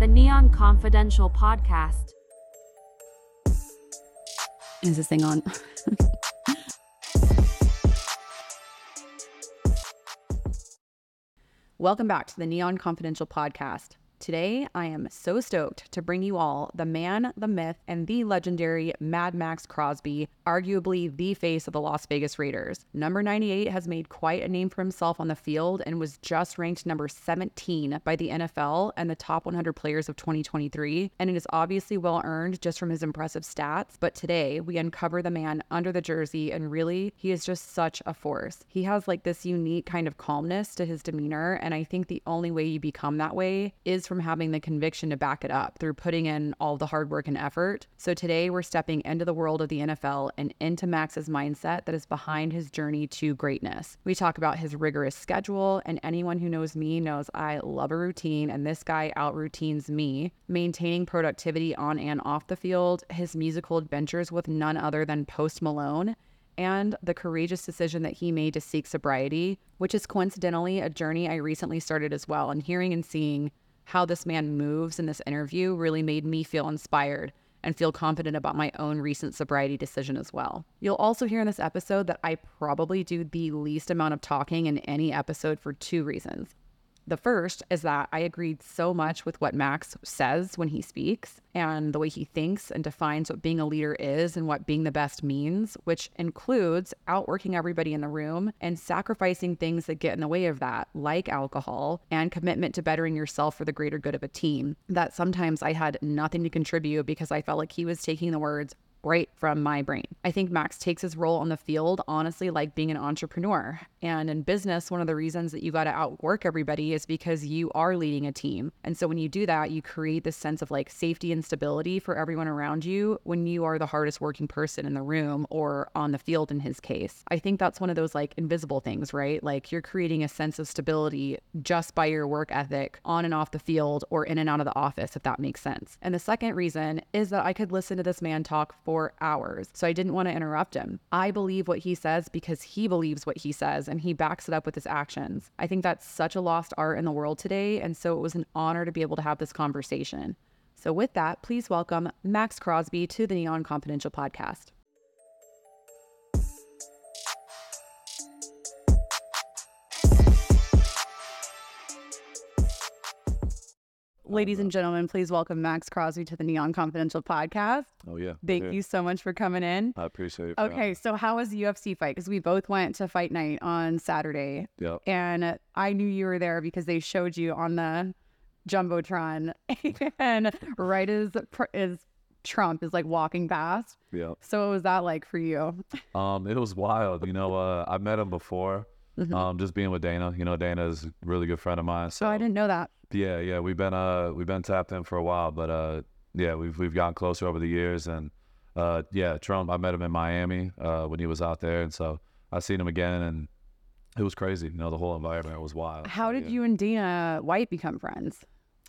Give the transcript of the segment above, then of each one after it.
the Neon Confidential podcast. Is this thing on? Welcome back to the Neon Confidential podcast. Today, I am so stoked to bring you all the man, the myth, and the legendary Mad Maxx Crosby, arguably the face of the Las Vegas Raiders. Number 98 has made quite a name for himself on the field and was just ranked number 17 by the NFL and the top 100 players of 2023. And it is obviously well earned just from his impressive stats. But today, we uncover the man under the jersey, and really, he is just such a force. He has like this unique kind of calmness to his demeanor. And I think the only way you become that way is from having the conviction to back it up through putting in all the hard work and effort. So today we're stepping into the world of the NFL and into Maxx's mindset that is behind his journey to greatness. We talk about his rigorous schedule, and anyone who knows me knows I love a routine, and this guy out routines me, maintaining productivity on and off the field, his musical adventures with none other than Post Malone and the courageous decision that he made to seek sobriety, which is coincidentally a journey I recently started as well. And hearing and seeing how this man moves in this interview really made me feel inspired and feel confident about my own recent sobriety decision as well. You'll also hear in this episode that I probably do the least amount of talking in any episode for two reasons. The first is that I agreed so much with what Maxx says when he speaks and the way he thinks and defines what being a leader is and what being the best means, which includes outworking everybody in the room and sacrificing things that get in the way of that, like alcohol and commitment to bettering yourself for the greater good of a team. That sometimes I had nothing to contribute because I felt like he was taking the words right from my brain. I think Maxx takes his role on the field honestly like being an entrepreneur. And in business, one of the reasons that you got to outwork everybody is because you are leading a team. And so when you do that, you create this sense of like safety and stability for everyone around you when you are the hardest working person in the room or on the field in his case. I think that's one of those like invisible things, right? Like you're creating a sense of stability just by your work ethic on and off the field or in and out of the office, if that makes sense. And the second reason is that I could listen to this man talk for hours. So I didn't want to interrupt him. I believe what he says because he believes what he says and he backs it up with his actions. I think that's such a lost art in the world today. And so it was an honor to be able to have this conversation. So, with that, please welcome Maxx Crosby to the Neon Confidential podcast. Ladies and gentlemen, please welcome Maxx Crosby to the Neon Confidential podcast. Oh yeah. Thank yeah. you so much for coming in. I appreciate it. Okay, so how was the UFC fight? Because we both went to fight night on Saturday, Yeah. and I knew you were there because they showed you on the jumbotron, and right as as Trump is like walking past. Yeah. So what was that like for you? Um, it was wild. You know, uh, I met him before. Mhm. Um, just being with Dana. You know, Dana is a really good friend of mine. So So I didn't know that. yeah, yeah, we've been uh we've been tapped in for a while, but uh yeah, we've we've gotten closer over the years and uh yeah, Trump. I met him in Miami uh when he was out there, and so I seen him again, and it was crazy. You know, the whole environment was wild. How did yeah. you and Dana White become friends?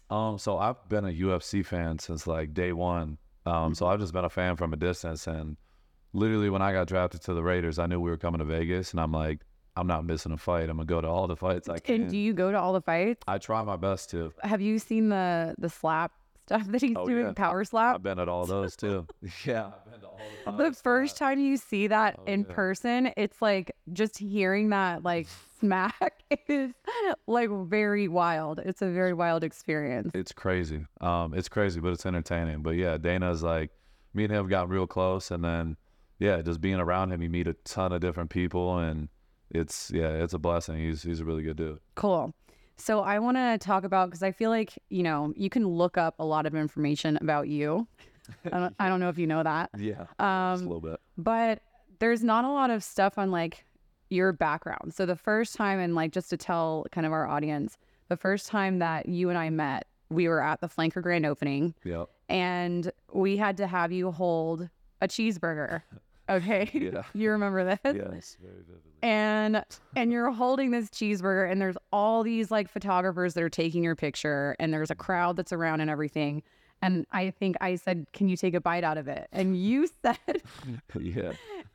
Um, so I've been a UFC fan since like day one. Um, so I've just been a fan from a distance, and literally when I got drafted to the Raiders, I knew we were coming to Vegas, and I'm like, I'm not missing a fight. I'm gonna go to all the fights I can. And do you go to all the fights? I try my best to. Have you seen the the slap stuff that he's Oh, doing? yeah. Power slap. I've been at all those too. yeah, I've been to all the. the first time you see that Oh, in yeah. person, it's like just hearing that like smack is like very wild. It's a very wild experience. It's crazy. Um, it's crazy, but it's entertaining. But yeah, Dana's like, me and him got real close, and then yeah, just being around him, you meet a ton of different people, and it's yeah, it's a blessing. He's he's a really good dude. Cool. So I want to talk about because I feel like you know you can look up a lot of information about you. I don't, I don't know if you know that, Yeah, just Um, a little bit. but there's not a lot of stuff on like your background. So the first time, and like just to tell kind of our audience, the first time that you and I met, we were at the Flanker Grand Opening. Yeah, and we had to have you hold a cheeseburger. Okay. Yeah. you remember this? yes, very vividly. And and you're holding this cheeseburger and there's all these like photographers that are taking your picture and there's a crowd that's around and everything. And I think I said, "Can you take a bite out of it?" And you said, yeah,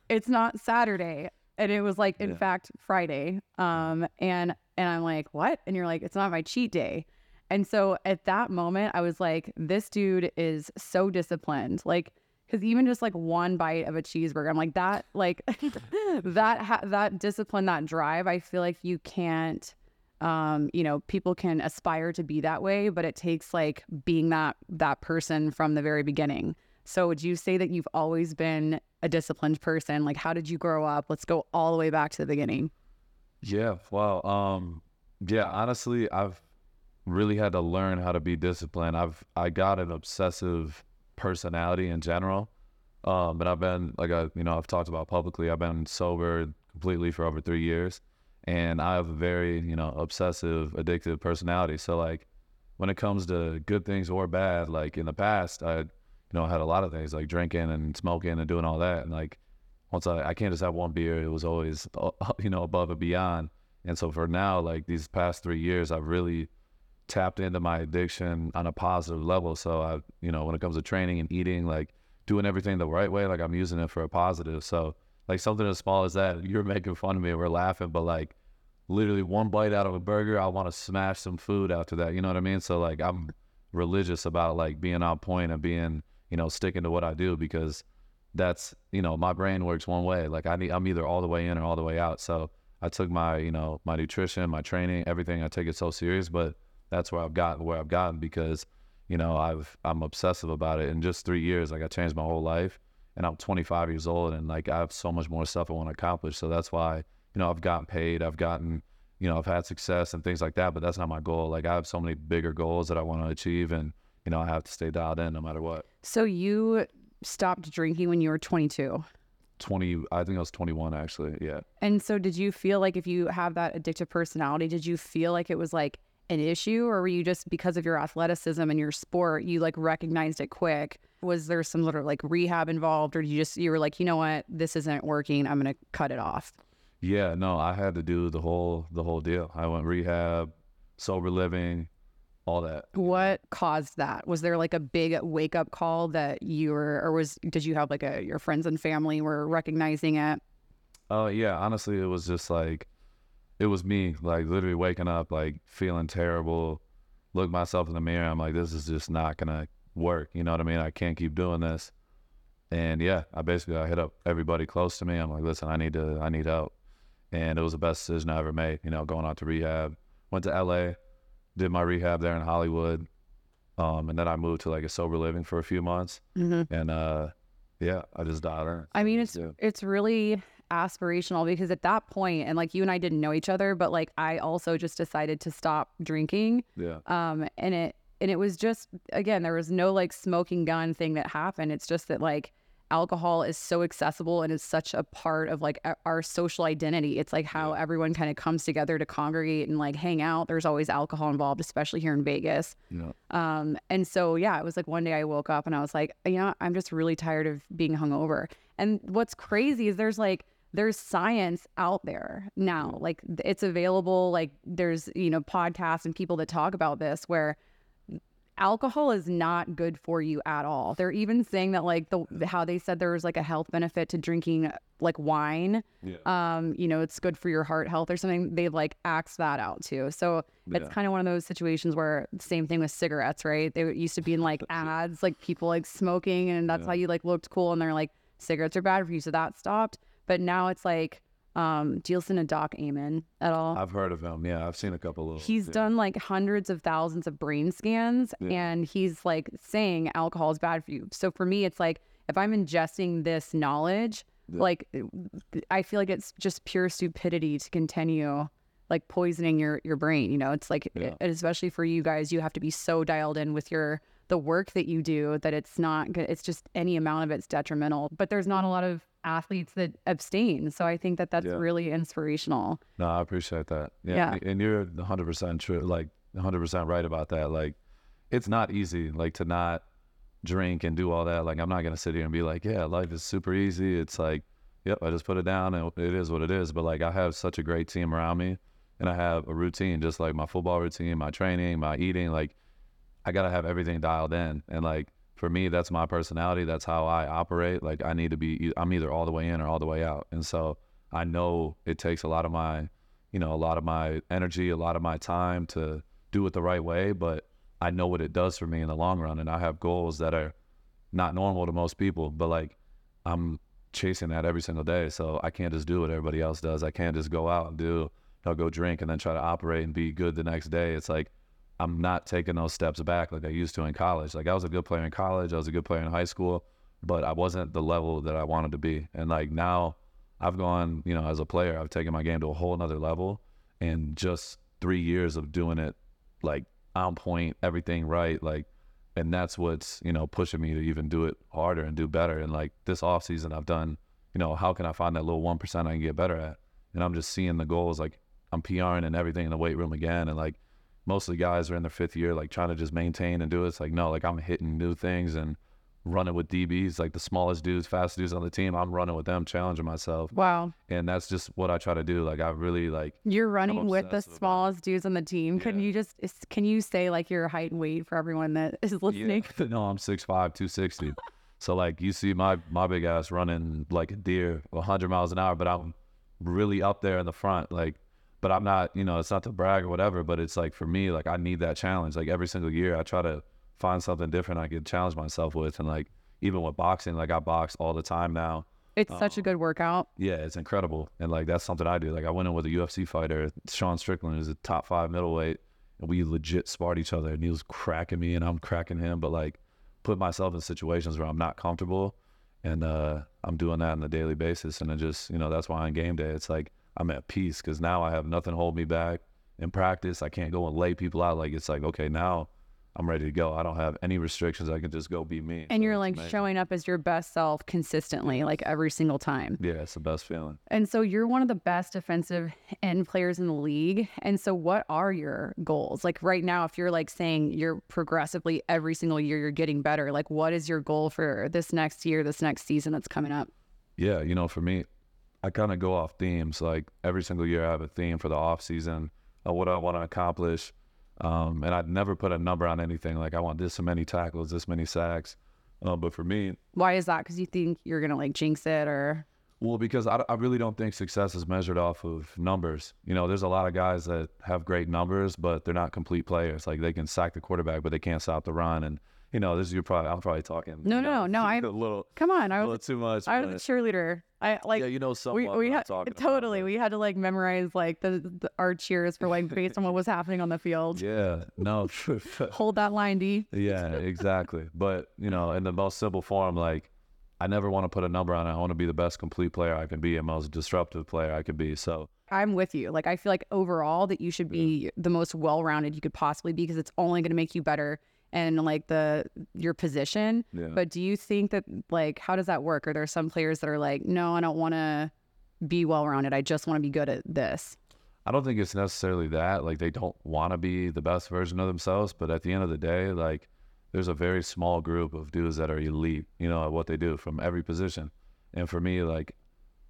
"It's not Saturday." And it was like in Yeah. fact Friday. Um and and I'm like, "What?" And you're like, "It's not my cheat day." And so at that moment, I was like, this dude is so disciplined. Like, because even just like one bite of a cheeseburger, I'm like that, like that, ha- that discipline, that drive. I feel like you can't, um, you know, people can aspire to be that way, but it takes like being that that person from the very beginning. So would you say that you've always been a disciplined person? Like, how did you grow up? Let's go all the way back to the beginning. Yeah, well, um, yeah, honestly, I've really had to learn how to be disciplined. I've I got an obsessive personality in general. Um, but I've been like I you know, I've talked about publicly, I've been sober completely for over three years. And I have a very, you know, obsessive, addictive personality. So like when it comes to good things or bad, like in the past I you know, had a lot of things like drinking and smoking and doing all that. And like once I, I can't just have one beer. It was always, you know, above and beyond. And so for now, like these past three years, I've really tapped into my addiction on a positive level. So I, you know, when it comes to training and eating, like doing everything the right way, like I'm using it for a positive. So like something as small as that, you're making fun of me, we're laughing, but like literally one bite out of a burger, I want to smash some food after that. You know what I mean? So like I'm religious about like being on point and being, you know, sticking to what I do because that's you know my brain works one way like i need i'm either all the way in or all the way out so i took my you know my nutrition my training everything i take it so serious but that's where i've gotten where i've gotten because you know i've i'm obsessive about it. In just three years like i changed my whole life and i'm 25 years old and like i have so much more stuff i want to accomplish. So that's why you know i've gotten paid i've gotten you know i've had success and things like that but that's not my goal. Like i have so many bigger goals that i want to achieve and you know i have to stay dialed in no matter what. So you stopped drinking when you were 22. 20 i think i was 21 actually yeah. And so did you feel like if you have that addictive personality, did you feel like it was like an issue or were you just because of your athleticism and your sport, you like recognized it quick? Was there some sort of like rehab involved or you just you were like, you know what, this isn't working, I'm gonna cut it off? Yeah, no, I had to do the whole the whole deal. I went rehab, sober living, all that. What caused that? Was there like a big wake up call that you were or was did you have like a your friends and family were recognizing it? Oh yeah, honestly, it was just like it was me, like literally waking up like feeling terrible, look myself in the mirror. I'm like, this is just not gonna work. You know what I mean? I can't keep doing this. And yeah, I basically I hit up everybody close to me. I'm like, listen, I need to I need help. And it was the best decision I ever made. You know, going out to rehab. Went to LA, did my rehab there in Hollywood. Um, and then I moved to like a sober living for a few months. Mm-hmm. And uh yeah, I just dialed in. I mean, it's Yeah. it's really aspirational because at that point, and like you and I didn't know each other, but like I also just decided to stop drinking. Yeah. Um, and it and it was just again, there was no like smoking gun thing that happened. It's just that like alcohol is so accessible and is such a part of like our- our social identity. It's like how everyone kind of comes together to congregate and like hang out. There's always alcohol involved, especially here in Vegas. Yeah. Um, and so yeah, it was like one day I woke up and I was like, you know, I'm just really tired of being hungover. And what's crazy is there's like there's science out there now. Like it's available. Like there's you know podcasts and people that talk about this where alcohol is not good for you at all. They're even saying that like the how they said there was like a health benefit to drinking like wine. Yeah. Um, you know, it's good for your heart health or something. They've like axed that out too. So it's Yeah. kind of one of those situations where same thing with cigarettes, right? They used to be in like ads, like people like smoking, and that's how you like looked cool. And they're like, cigarettes are bad for you, so that stopped. But now it's like, um, do you listen to Doc Amen at all? I've heard of him. Yeah, I've seen a couple of. He's yeah. done like hundreds of thousands of brain scans Yeah. and he's like saying alcohol is bad for you. So for me, it's like if I'm ingesting this knowledge, Yeah. like I feel like it's just pure stupidity to continue like poisoning your your brain. You know, it's like and especially for you guys, you have to be so dialed in with your the work that you do that it's not good. It's just any amount of it's detrimental. But there's not a lot of athletes that abstain. So I think that that's Yeah. really inspirational. No, I appreciate that. Yeah, Yeah. and you're 100 percent true. Like 100 percent right about that. Like, it's not easy. Like to not drink and do all that. Like I'm not gonna sit here and be like, yeah, life is super easy. It's like, yep, I just put it down and it is what it is. But like I have such a great team around me, and I have a routine, just like my football routine, my training, my eating. Like I gotta have everything dialed in, and like for me, that's my personality. That's how I operate. Like I need to be. I'm either all the way in or all the way out, and so I know it takes a lot of my, you know, a lot of my energy, a lot of my time to do it the right way, but I know what it does for me in the long run, and I have goals that are not normal to most people, but like I'm chasing that every single day. So I can't just do what everybody else does. I can't just go out and do, I'll go drink and then try to operate and be good the next day. It's like I'm not taking those steps back like I used to in college. Like I was a good player in college, I was a good player in high school, but I wasn't the level that I wanted to be. And like now I've gone, you know, as a player, I've taken my game to a whole nother level and just three years of doing it like on point, everything right, like and that's what's you know pushing me to even do it harder and do better and like this off season i've done you know how can i find that little 1% i can get better at and i'm just seeing the goals like i'm pring and everything in the weight room again and like most of the guys are in their fifth year like trying to just maintain and do it it's like no like i'm hitting new things and running with DBs, like the smallest dudes, fastest dudes on the team. I'm running with them, challenging myself. Wow. And that's just what I try to do. Like I really like You're running with the smallest dudes on the team. Can you just can you say like your height and weight for everyone that is listening? Yeah. no, I'm 6'5", 260. so like you see my my big ass running like a deer, 100 miles an hour, but I'm really up there in the front. Like, but I'm not. You know, it's not to brag or whatever. But it's like for me, like I need that challenge. Like every single year, I try to find something different I can challenge myself with. And like even with boxing, like I box all the time now. It's such a good workout. Yeah, it's incredible. And like that's something I do. Like I went in with a UFC fighter, Sean Strickland, who's a top five middleweight, and we legit sparred each other. And he was cracking me, and I'm cracking him. But like, put myself in situations where I'm not comfortable, and uh, I'm doing that on a daily basis. And it just, you know, that's why on game day, it's like I'm at peace because now I have nothing hold me back. In practice, I can't go and lay people out. Like it's like okay, now I'm ready to go. I don't have any restrictions. I can just go be me. And So you're like amazing. showing up as your best self consistently, like every single time. Yeah, it's the best feeling. And so you're one of the best defensive end players in the league. And so what are your goals? Like right now, if you're like saying you're progressively every single year you're getting better, like what is your goal for this next year, this next season that's coming up? Yeah, you know, for me, I kind of go off themes. Like every single year, I have a theme for the off season of what I want to accomplish. Um, and I'd never put a number on anything. Like I want this many tackles, this many sacks. Uh, but for me, Why is that? Because you think you're gonna like jinx it or well, because I, I really don't think success is measured off of numbers. You know, there's a lot of guys that have great numbers, but they're not complete players. Like they can sack the quarterback, but they can't stop the run. And you know, this is you're probably I'm probably talking. No, you no, no, I- a little, come on, I was a little too much. I was a cheerleader. I like yeah, you know, we we had talking about, totally we had to like memorize like the, the our cheers for like based on what was happening on the field. Yeah, no, Hold that line, D. yeah, exactly. But you know, in the most simple form, like I never want to put a number on it. I want to be the best complete player I can be and most disruptive player I can be. So I'm with you. Like I feel like overall that you should be the most well-rounded you could possibly be because it's only going to make you better and like the your position. Yeah. But do you think that like how does that work? Are there some players that are like, no, I don't want to be well-rounded. I just want to be good at this. I don't think it's necessarily that. Like they don't want to be the best version of themselves, but at the end of the day, like there's a very small group of dudes that are elite, you know, at what they do from every position. And for me, like,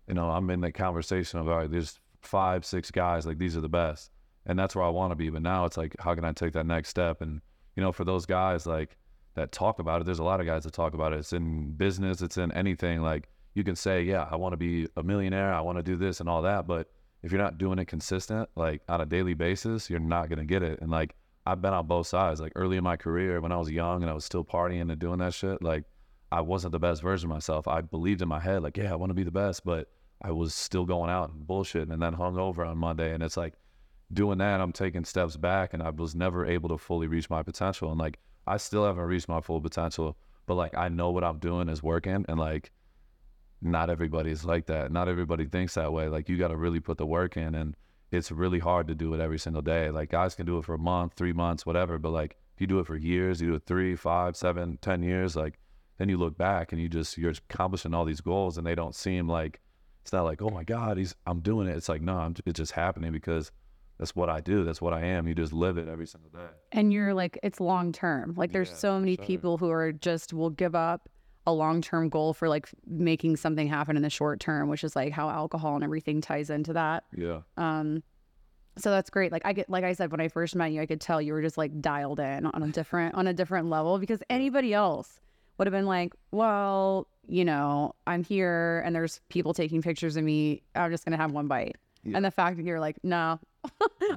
you know, I'm in the conversation of all right, there's five, six guys, like these are the best. And that's where I want to be. But now it's like, how can I take that next step? And, you know, for those guys like that talk about it, there's a lot of guys that talk about it. It's in business, it's in anything. Like you can say, Yeah, I want to be a millionaire, I want to do this and all that, but if you're not doing it consistent, like on a daily basis, you're not gonna get it. And like I've been on both sides. Like early in my career, when I was young and I was still partying and doing that shit, like I wasn't the best version of myself. I believed in my head, like, yeah, I want to be the best, but I was still going out and bullshitting and then hung over on Monday. And it's like doing that, I'm taking steps back and I was never able to fully reach my potential. And like I still haven't reached my full potential, but like I know what I'm doing is working and like not everybody's like that. Not everybody thinks that way. Like you got to really put the work in, and it's really hard to do it every single day. Like guys can do it for a month, three months, whatever. But like if you do it for years, you do it three, five, seven, ten years, like then you look back and you just you're accomplishing all these goals, and they don't seem like it's not like oh my god, he's I'm doing it. It's like no, I'm, it's just happening because that's what I do. That's what I am. You just live it every single day. And you're like it's long term. Like there's Yeah, so many sure. people who are just will give up a long term goal for like making something happen in the short term, which is like how alcohol and everything ties into that. Yeah. Um, so that's great. Like I get, like I said, when I first met you, I could tell you were just like dialed in on a different, on a different level because anybody else would have been like, well, you know, I'm here and there's people taking pictures of me. I'm just going to have one bite. Yeah. And the fact that you're like, no,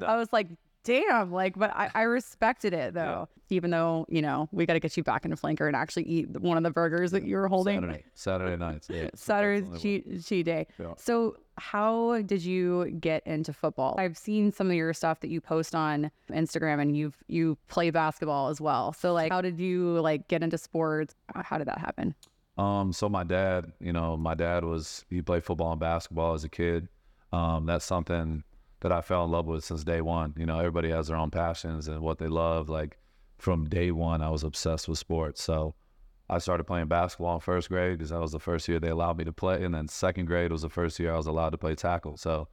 I was like, damn, like, but I, I respected it though. Even though, you know, we got to get you back into flanker and actually eat one of the burgers that you were holding. Saturday, night. Saturday nights. Yeah. Saturday's cheat, cheat day. Yeah. So, how did you get into football? I've seen some of your stuff that you post on Instagram, and you've you play basketball as well. So, like, how did you like get into sports? How did that happen? Um, so my dad, you know, my dad was he played football and basketball as a kid. Um, that's something that I fell in love with since day one. You know, everybody has their own passions and what they love. Like from day one, I was obsessed with sports. So I started playing basketball in first grade because that was the first year they allowed me to play, and then second grade was the first year I was allowed to play tackle. So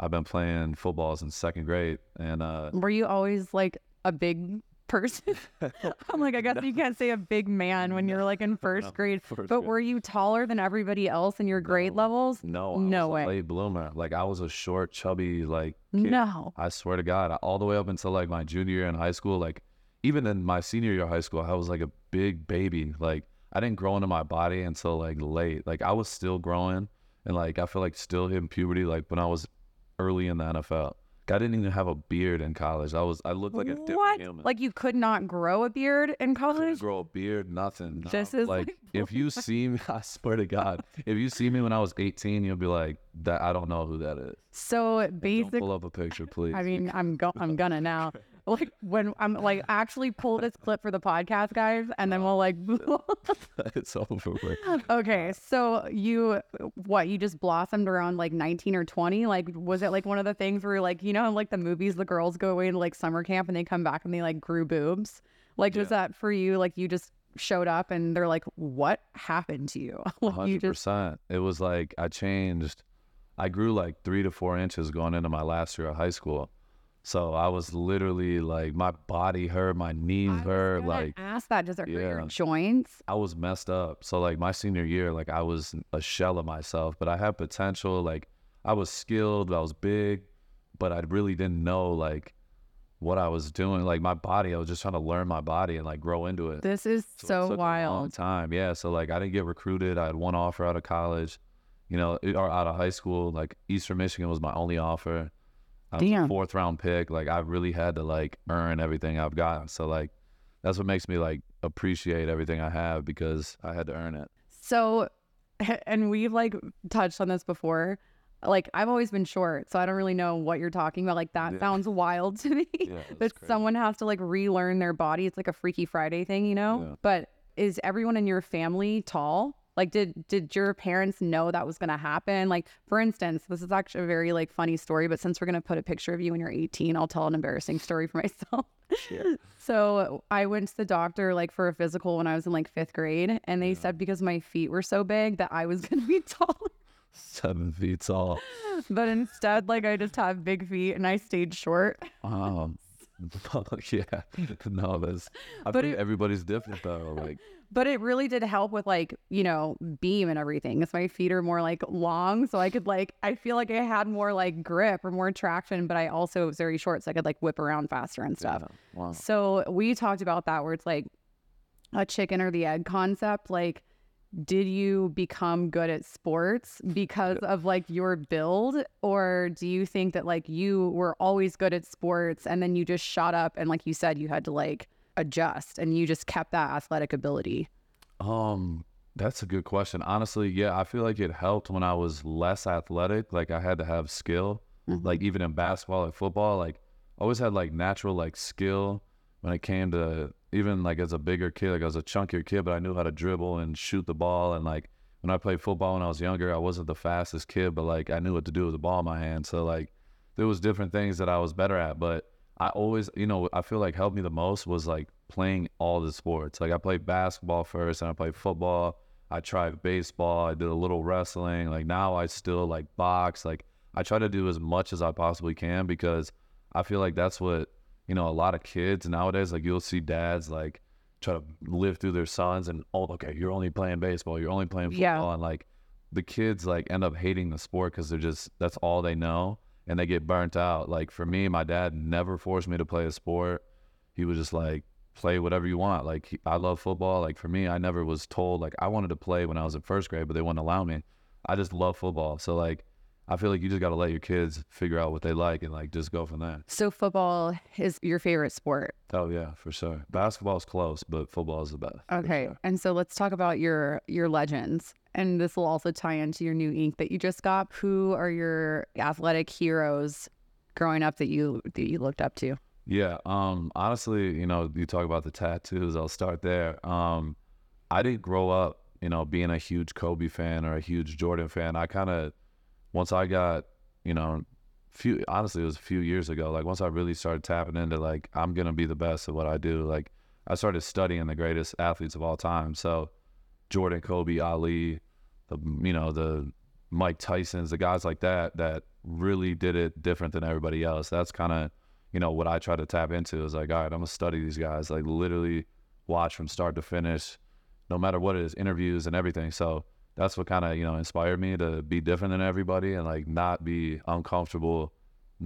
I've been playing football since second grade, and uh, Were you always like a big person? I'm like, I guess you can't say a big man when you're like in first grade. first but grade. were you taller than everybody else in your grade No. levels? no, I No was way. a late bloomer. Like I was a short, chubby, like kid. No. I swear to God, all the way up until like my junior year in high school, like even in my senior year of high school, I was like a big baby. Like I didn't grow into my body until like late. Like I was still growing and like I feel like still hitting puberty like when I was early in the NFL. I didn't even have a beard in college. I was I looked like a different what? human. Like you could not grow a beard in couldn't college? grow a beard, nothing. no. This is, like like, if you see me, I swear to God, if you see me when I was 18, you'll be like, that I don't know who that is. So Don't basically, pull up a picture, please. I mean, I'm go- I'm gonna now. Like when I'm like actually pull this clip for the podcast, guys, and then we'll like. it's over with. okay, so you what? You just blossomed around like 19 or 20? Like, was it like one of the things where like you know, like the movies, the girls go away to like summer camp and they come back and they like grew boobs? Like, was that for you? Like, you just showed up and they're like, "What happened to you?" like, you hundred just. It was like I changed. I grew like three to four inches going into my last year of high school. So I was literally like my body hurt, my knees hurt, like ask that. Does it hurt your Yeah. joints? I was messed up. So like my senior year, like I was a shell of myself, but I had potential. Like I was skilled, I was big, but I really didn't know like what I was doing. Like my body, I was just trying to learn my body and like grow into it. This is So, so, a long wild. time. Yeah. So like I didn't get recruited. I had one offer out of college, you know, or out of high school. Like Eastern Michigan was my only offer. I was Damn. a fourth round pick. Like I really had to like earn everything I've gotten. So like that's what makes me like appreciate everything I have because I had to earn it. So, and we've like touched on this before. Like, I've always been short, so I don't really know what you're talking about. Like, that Yeah. sounds wild to me. Yeah, that crazy. someone has to like relearn their body. It's like a Freaky Friday thing, you know? Yeah. But is everyone in your family tall? Like, did did your parents know that was gonna happen? Like, for instance, this is actually a very like funny story. But since we're gonna put a picture of you when you're 18, I'll tell an embarrassing story for myself. So I went to the doctor like for a physical when I was in like fifth grade, and they said because my feet were so big that I was gonna be taller. Seven feet tall. But instead, like I just have big feet and I stayed short. Um, yeah. No, that's. I But think it- everybody's different though. Like But it really did help with like, you know, beam and everything. Because my feet are more like long. So I could like I feel like I had more like grip or more traction, but I also was very short, so I could like whip around faster and stuff. yeah, wow. So we talked about that where it's like a chicken or the egg concept. Like, did you become good at sports because of like your build? Or do you think that like you were always good at sports and then you just shot up and like you said, you had to like adjust and you just kept that athletic ability? Um, that's a good question. Honestly, yeah, I feel like it helped when I was less athletic. Like I had to have skill. Like even in basketball and football, like I always had like natural like skill when it came to even like as a bigger kid, like I was a chunkier kid, but I knew how to dribble and shoot the ball. And like when I played football when I was younger, I wasn't the fastest kid, but like I knew what to do with the ball in my hand. So like there was different things that I was better at, but I always, you know, I feel like helped me the most was like playing all the sports. Like I played basketball first, and I played football. I tried baseball. I did a little wrestling. Like now, I still like box. Like I try to do as much as I possibly can because I feel like that's what you know. A lot of kids nowadays, like you'll see dads like try to live through their sons, and oh, okay, you're only playing baseball. You're only playing football, Yeah. and like the kids like end up hating the sport because they're just that's all they know and they get burnt out. Like for me, my dad never forced me to play a sport. He was just like, play whatever you want. Like he, I love football. Like for me, I never was told like I wanted to play when I was in first grade, but they wouldn't allow me. I just love football. So like I feel like you just got to let your kids figure out what they like and like just go from there. So football is your favorite sport. Oh yeah, for sure. Basketball's close, but football is the best. Okay. sure. And so let's talk about your your legends. And this will also tie into your new ink that you just got. Who are your athletic heroes growing up that you that you looked up to? Yeah. Um. Honestly, you know, you talk about the tattoos. I'll start there. Um, I didn't grow up, you know, being a huge Kobe fan or a huge Jordan fan. I kind of, once I got, you know, few honestly, it was a few years ago. Like once I really started tapping into like I'm gonna be the best at what I do. Like I started studying the greatest athletes of all time. So Jordan, Kobe, Ali, the you know the Mike Tyson's, the guys like that that really did it different than everybody else. That's kind of you know what I try to tap into is like, all right, I'm gonna study these guys, like literally watch from start to finish, no matter what it is, interviews and everything. So that's what kind of you know inspired me to be different than everybody and like not be uncomfortable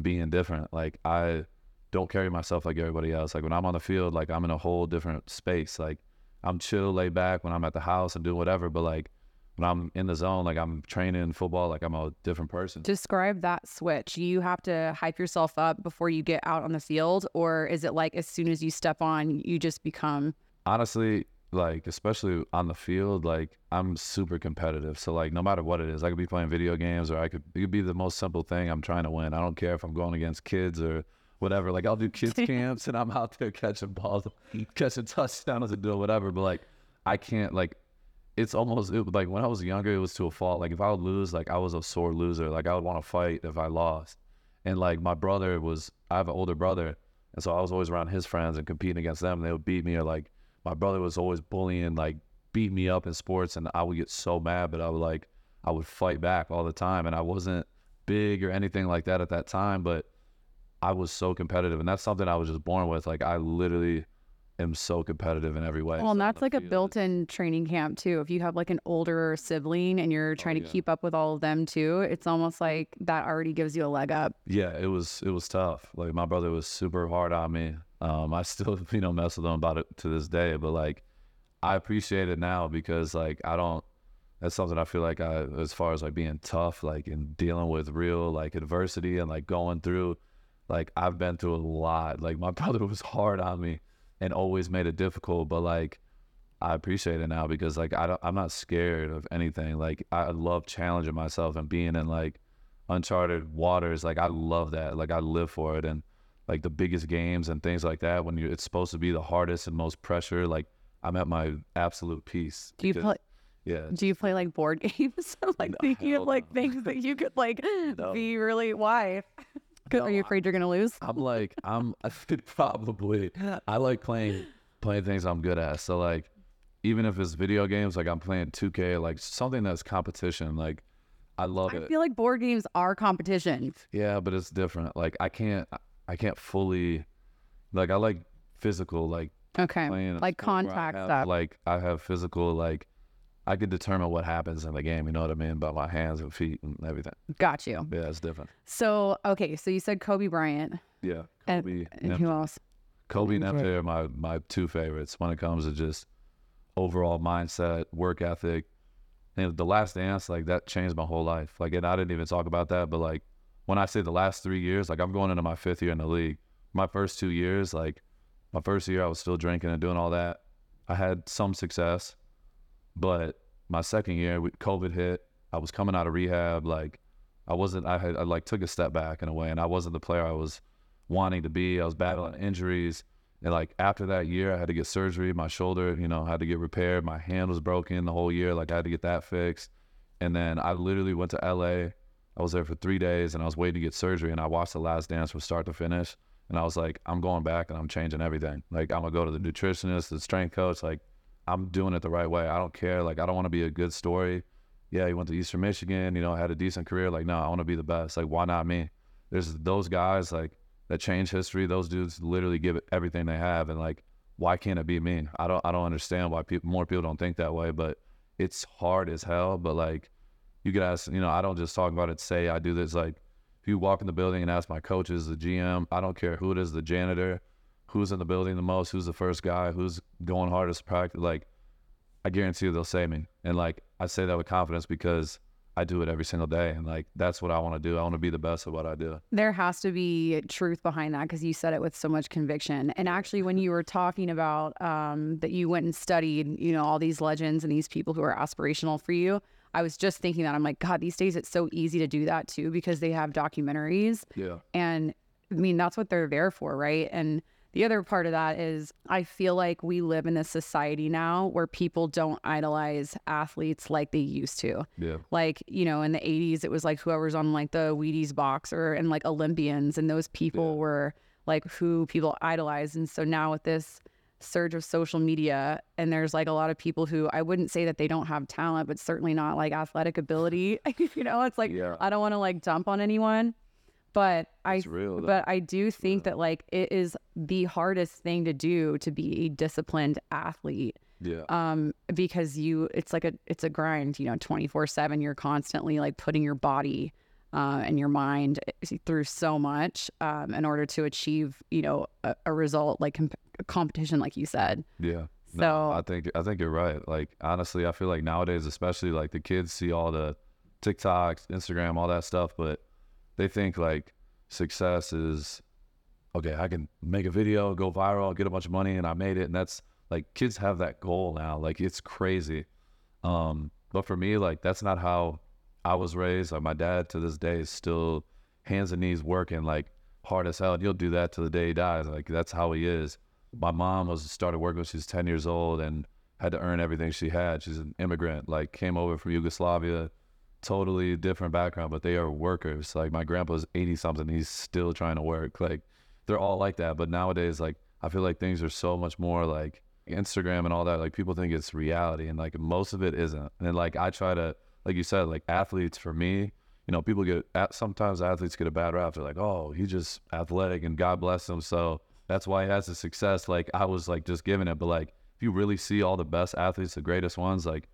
being different. Like I don't carry myself like everybody else. Like when I'm on the field, like I'm in a whole different space. Like I'm chill, laid back when I'm at the house and doing whatever. But like when I'm in the zone, like I'm training football, like I'm a different person. Describe that switch. You have to hype yourself up before you get out on the field, or is it like as soon as you step on, you just become honestly, like especially on the field, like I'm super competitive. So like no matter what it is, I could be playing video games or I could it could be the most simple thing I'm trying to win. I don't care if I'm going against kids or whatever. Like I'll do kids camps and I'm out there catching balls, catching touchdowns and doing whatever. But like I can't like it's almost it, like when I was younger, it was to a fault. Like if I would lose, like I was a sore loser. Like I would want to fight if I lost. And like my brother was, I have an older brother, and so I was always around his friends and competing against them. And they would beat me, or like my brother was always bullying, like beat me up in sports, and I would get so mad. But I would like, I would fight back all the time, and I wasn't big or anything like that at that time, but I was so competitive, and that's something I was just born with. Like I literally am so competitive in every way. Well, and So that's the like a built-in training camp too. If you have like an older sibling and you're trying to Oh, yeah. keep up with all of them too, it's almost like that already gives you a leg up. Yeah, it was it was tough. Like my brother was super hard on me. Um, I still you know mess with him about it to this day, but like I appreciate it now because like I don't. That's something I feel like I, as far as like being tough, like and dealing with real like adversity and like going through, like I've been through a lot. Like my brother was hard on me and always made it difficult, but like I appreciate it now because like I don't, I'm not scared of anything. Like I love challenging myself and being in like uncharted waters. Like I love that. Like I live for it. And like the biggest games and things like that, when you it's supposed to be the hardest and most pressure, like I'm at my absolute peace. Do you play? Yeah. Do you play like board games? like No, thinking of like no. things that you could like No. be really why? Are you afraid you're gonna lose? I'm like I'm probably I like playing playing things I'm good at. So like even if it's video games, like I'm playing 2K, like something that's competition. Like I love I it. I feel like board games are competition. Yeah, but it's different. Like I can't I can't fully like I like physical like Okay, playing like sport where I contact have, stuff. Like I have physical like I can determine what happens in the game, you know what I mean, by my hands and feet and everything. Got you. Yeah, it's different. So okay, so you said Kobe Bryant Yeah. Kobe, and Nip- who else? Kobe and MJ are my my two favorites when it comes to just overall mindset, work ethic. And the last dance, like that changed my whole life. Like and I didn't even talk about that, but like when I say the last three years, like I'm going into my fifth year in the league. My first two years, like my first year I was still drinking and doing all that. I had some success. But my second year, COVID hit. I was coming out of rehab. Like I wasn't. I had. I like took a step back in a way, and I wasn't the player I was wanting to be. I was battling injuries, and like after that year, I had to get surgery. My shoulder, you know, had to get repaired. My hand was broken the whole year. Like I had to get that fixed. And then I literally went to LA. I was there for three days, and I was waiting to get surgery. And I watched The Last Dance from start to finish. And I was like, I'm going back, and I'm changing everything. Like I'm gonna go to the nutritionist, the strength coach. Like I'm doing it the right way. I don't care. Like I don't want to be a good story. Yeah, he went to Eastern Michigan. You know, had a decent career. Like no, I want to be the best. Like why not me? There's those guys like that change history. Those dudes literally give it everything they have, and like why can't it be me? I don't I don't understand why people more people don't think that way. But it's hard as hell. But like you could ask, you know, I don't just talk about it. Say I do this. Like if you walk in the building and ask my coaches, the GM, I don't care who it is, the janitor, who's in the building the most, who's the first guy, who's going hardest practice. Like I guarantee you they'll say me. And like I say that with confidence because I do it every single day, and like that's what I want to do. I want to be the best at what I do. There has to be truth behind that because you said it with so much conviction. And actually, when you were talking about um, that you went and studied, you know, all these legends and these people who are aspirational for you, I was just thinking that I'm like, God, these days it's so easy to do that too because they have documentaries. Yeah. And I mean, that's what they're there for, right? And the other part of that is I feel like we live in a society now where people don't idolize athletes like they used to. Yeah. Like, you know, in the 80s, it was like whoever's on like the Wheaties box or and like Olympians, and those people Yeah. were like who people idolized. And so now with this surge of social media, and there's like a lot of people who I wouldn't say that they don't have talent, but certainly not like athletic ability. you know, it's like Yeah. I don't want to like dump on anyone, but I real, but I do think that like it is the hardest thing to do to be a disciplined athlete Yeah. um because you it's like a it's a grind you know 24 7 you're constantly like putting your body uh, and your mind through so much um, in order to achieve you know a, a result like comp- competition like you said Yeah. So- No, I think I think you're right. Like honestly, I feel like nowadays, especially like the kids see all the TikToks, Instagram, all that stuff, but they think like success is okay. I can make a video, go viral, get a bunch of money, and I made it. And that's like kids have that goal now. Like it's crazy. Um, but for me, like that's not how I was raised. Like my dad to this day is still hands and knees working like hard as hell. And he'll do that till the day he dies. Like that's how he is. My mom was started working when she was ten years old and had to earn everything she had. She's an immigrant, like came over from Yugoslavia, totally different background, but they are workers. Like my grandpa's eighty something, he's still trying to work. Like they're all like that. But nowadays, like I feel like things are so much more like Instagram and all that. Like people think it's reality, and like most of it isn't. And like I try to, like you said, like athletes for me, you know, people get sometimes athletes get a bad rap. They're like, oh, he's just athletic, and God bless him. So that's why he has the success. Like I was like just giving it, but like if you really see all the best athletes, the greatest ones, like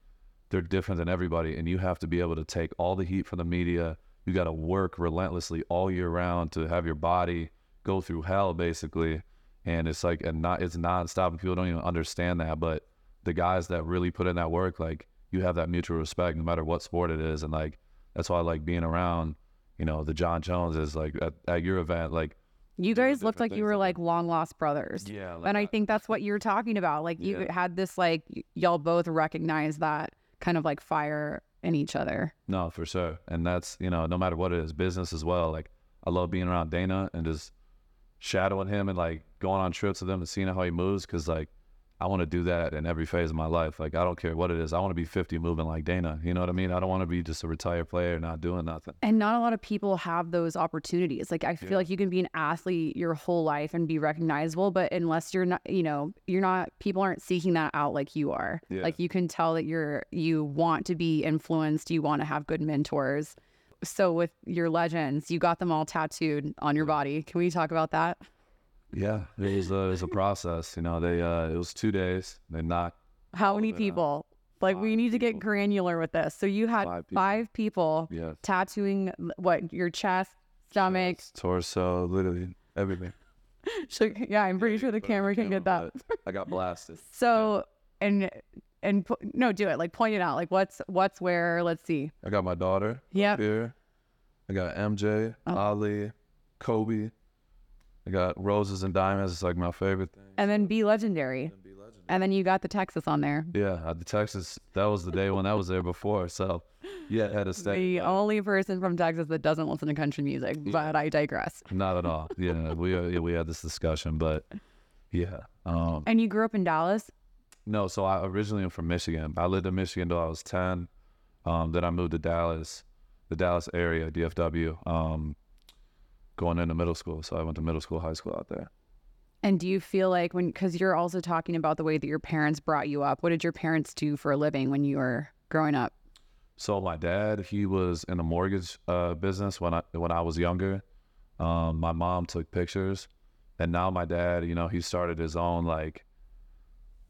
they're different than everybody, and you have to be able to take all the heat from the media. You got to work relentlessly all year round to have your body go through hell, basically. And it's like, and not, it's nonstop. and People don't even understand that. But the guys that really put in that work, like, you have that mutual respect no matter what sport it is. And like, that's why I like being around, you know, the Jon Joneses, like at, at your event, like, you guys looked like you were like long lost brothers yeah. Like and I that. think that's what you're talking about. Like you Yeah. had this like y- y'all both recognize that kind of like fire in each other. No, for sure. And that's, you know, no matter what it is, business as well. Like, I love being around Dana and just shadowing him and like going on trips with him and seeing how he moves. Cause like, I want to do that in every phase of my life. Like, I don't care what it is. I want to be 50 moving like Dana. You know what I mean? I don't want to be just a retired player not doing nothing. And not a lot of people have those opportunities. Like I feel Yeah. like you can be an athlete your whole life and be recognizable, but unless you're not, you know, you're not people aren't seeking that out like you are. Yeah. Like you can tell that you're you want to be influenced, you want to have good mentors. So with your legends, you got them all tattooed on your body. Can we talk about that? Yeah. It was, a, it was a process. You know, they, uh, it was two days. They knocked How many it out. people? Like we Five need to get people. granular with this. So you had Five people. five people yeah, tattooing what your chest, stomach. chest, torso, literally everything. So, yeah, I'm pretty sure the camera can get that. I got blasted. So and and no, do it. Like point it out. Like what's what's where. Let's see. I got my daughter. Yeah. Here. I got MJ, Oh. Ali, Kobe. I got roses and diamonds. It's like my favorite thing. And then be legendary. Be legendary. And then you got the Texas on there. Yeah, the Texas. That was the day when I was there before. So, yeah, had to stay. The only person from Texas that doesn't listen to country music, but I digress. Not at all. Yeah, we uh, yeah, we had this discussion, but yeah. Um, And you grew up in Dallas. no, so I originally am from Michigan. I lived in Michigan till I was ten. Um, then I moved to Dallas, the Dallas area, DFW. Um, going into middle school, so I went to middle school, high school out there. And do you feel like when, because you're also talking about the way that your parents brought you up, what did your parents do for a living when you were growing up? So my dad, he was in the mortgage uh, business when I when I was younger. Um, my mom took pictures, and now my dad, you know, he started his own like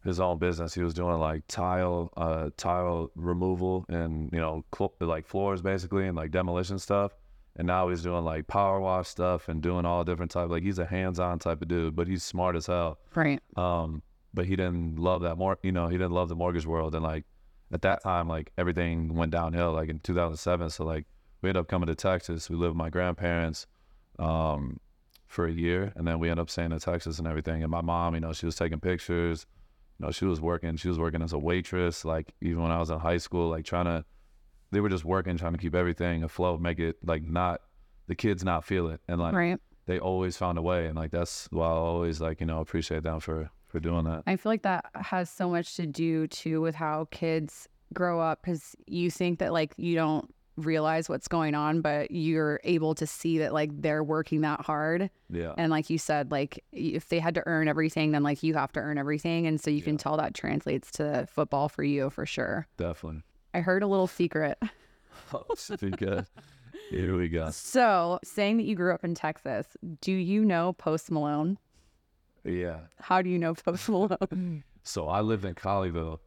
his own business. He was doing like tile uh, tile removal and you know cl- like floors basically and like demolition stuff. And now he's doing like power wash stuff and doing all different type. Like he's a hands on type of dude, but he's smart as hell. Right. Um, but he didn't love that more. You know, he didn't love the mortgage world. And like at that time, like everything went downhill, like in 2007. So like we ended up coming to Texas. We lived with my grandparents um, for a year, and then we ended up staying in Texas and everything. And my mom, you know, she was taking pictures. You know, she was working. She was working as a waitress. Like even when I was in high school, like trying to, they were just working, trying to keep everything afloat, make it like not the kids not feel it, and like Right. they always found a way, and like that's why I always like you know appreciate them for for doing that. I feel like that has so much to do too with how kids grow up because you think that like you don't realize what's going on, but you're able to see that like they're working that hard. Yeah, And like you said, like if they had to earn everything, then like you have to earn everything. And so you can tell that translates to football for you for sure. definitely. I heard a little secret. Oh, good. Here we go. So saying that you grew up in Texas, do you know Post Malone? Yeah. How do you know Post Malone? So I lived in Colleyville.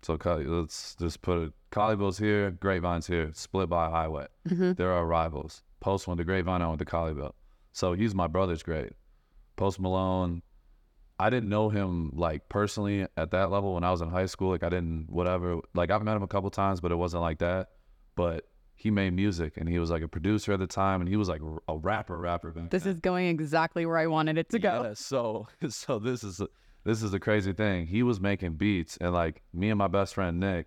So Collie- let's just put it. Colleyville's here, Grapevine's here, split by a highway. Mm-hmm. There are rivals. Post went to Grapevine, I went to Colleyville. So he's my brother's grade. Post Malone, I didn't know him like personally at that level when I was in high school. Like I didn't whatever. Like I've met him a couple times, but it wasn't like that. But he made music and he was like a producer at the time and he was like a rapper rapper back this then. is going exactly where I wanted it to go. Yeah, so so this is this is the crazy thing. He was making beats, and like me and my best friend Nick,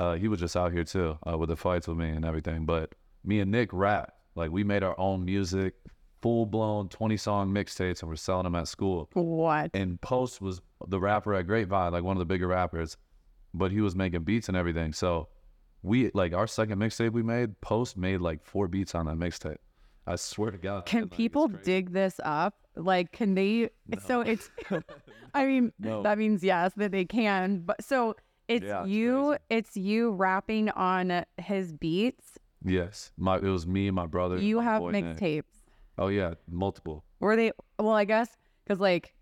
uh, he was just out here too uh, with the fights with me and everything. But me and Nick rap. Like we made our own music, full blown twenty song mixtapes, and we're selling them at school. What? And Post was the rapper at Grapevine, like one of the bigger rappers, but he was making beats and everything. So we like our second mixtape we made. Post made like four beats on that mixtape. I swear to God. Can like, people dig this up? Like, can they? So it's, I mean, No. that means yes that they can. But so it's Yeah, it's you, crazy. it's you rapping on his beats. Yes, my it was me and my brother. You my have mixtapes. Oh yeah, multiple. Were they? Well, I guess because like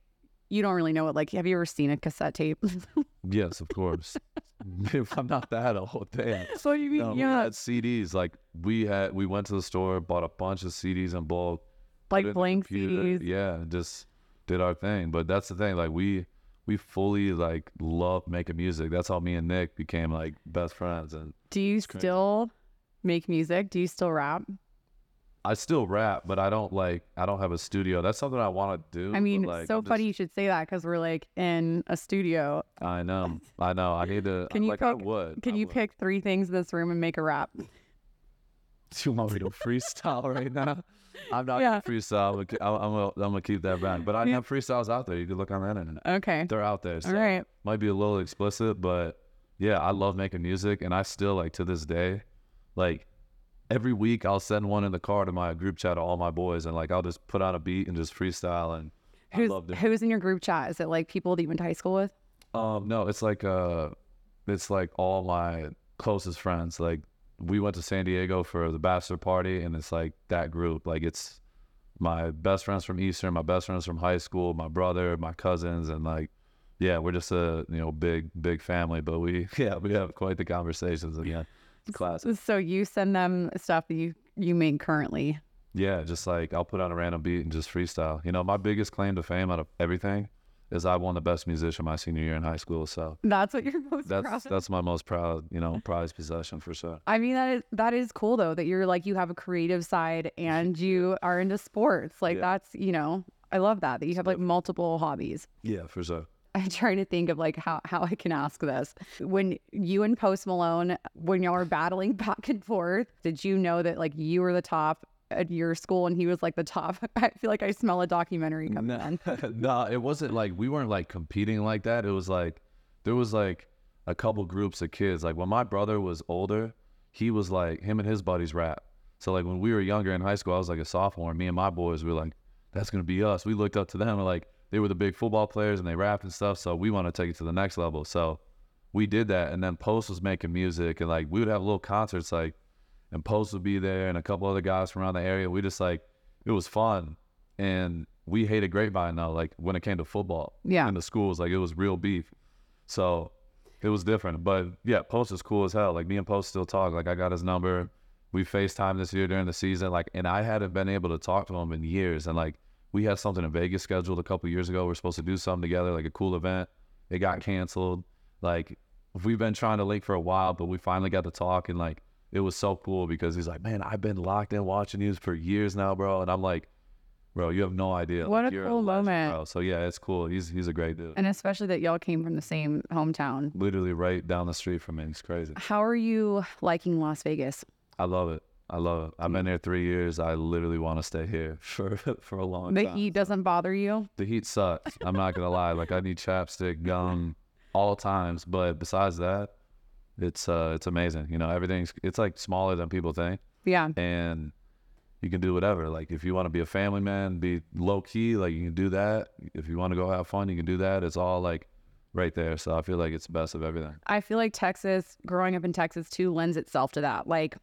you don't really know what. Like, have you ever seen a cassette tape? Yes, of course. if I'm not that old, damn. so you mean No, we yeah, had CDs. Like we had, we went to the store, bought a bunch of CDs in bulk. like blank CDs. Yeah, just did our thing. But that's the thing. Like we, we fully like love making music. That's how me and Nick became like best friends. And Do you still make music? Do you still rap? I still rap, but I don't like. I don't have a studio. That's something I want to do. I mean, like, so I'm funny just- you should say that because we're like in a studio. I know. I know. I need to. Can you like? I pick- would. Can I you would. pick three things in this room and make a rap? Do you want me to freestyle right now? I'm not Yeah. gonna freestyle. I'm, I'm, gonna, I'm gonna keep that back. But I have freestyles out there. You can look on the internet. Okay. They're out there. So All right. might be a little explicit, but yeah, I love making music, and I still like to this day, like every week I'll send one in the car to my group chat to all my boys, and like I'll just put on a beat and just freestyle, and Who's I love it. who's in your group chat? Is it like people that you went to high school with? Um, no, it's like uh, it's like all my closest friends. Like we went to San Diego for the bachelor party, and it's like that group. Like it's my best friends from Eastern, my best friends from high school, my brother, my cousins, and like yeah, we're just a you know big big family. But we yeah we have quite the conversations again. Classic. So you send them stuff that you you make currently. Yeah, just like I'll put on a random beat and just freestyle. You know, my biggest claim to fame out of everything is I won the best musician my senior year in high school. So That's what you're most proud that's of. that's my most proud you know prized possession for sure. I mean that is that is cool though that you're like you have a creative side and you are into sports. Like Yeah. that's you know I love that that you have like multiple hobbies. Yeah, for sure. I'm trying to think of like how, how I can ask this. When you and Post Malone, when y'all were battling back and forth, did you know that like you were the top at your school and he was like the top? I feel like I smell a documentary coming in. no, it wasn't like we weren't like competing like that. It was like there was like a couple groups of kids. Like when my brother was older, he was like him and his buddies rap. So like when we were younger in high school, I was like a sophomore. Me and my boys we were like, that's gonna be us. We looked up to them and like they were the big football players and they rapped and stuff. So we want to take it to the next level. So we did that. And then Post was making music and like we would have little concerts like and Post would be there and a couple other guys from around the area. We just like it was fun. And we hated Grapevine now, like when it came to football. Yeah. In the schools, like it was real beef. So it was different. But yeah, Post is cool as hell. Like me and Post still talk. Like I got his number. We FaceTime this year during the season. Like and I hadn't been able to talk to him in years. And like we had something in Vegas scheduled a couple years ago. We are supposed to do something together, like a cool event. It got canceled. Like we've been trying to link for a while, but we finally got to talk, and like it was so cool because he's like, man, I've been locked in watching you for years now, bro, and I'm like, bro, you have no idea. What Like, a cool moment. bro. So yeah, it's cool. He's he's a great dude. And especially that y'all came from the same hometown. Literally right down the street from me. It's crazy. How are you liking Las Vegas? I love it. I love it. I've been here three years. I literally want to stay here for for a long The time. The heat doesn't bother you? The heat sucks. I'm not gonna lie. Like I need chapstick, gum, all times. But besides that, it's uh it's amazing. You know, everything's it's like smaller than people think, Yeah. and you can do whatever. Like if you want to be a family man, be low key, like you can do that. If you want to go have fun, you can do that. It's all like right there. So I feel like it's the best of everything. I feel like Texas, growing up in Texas too, lends itself to that. Like,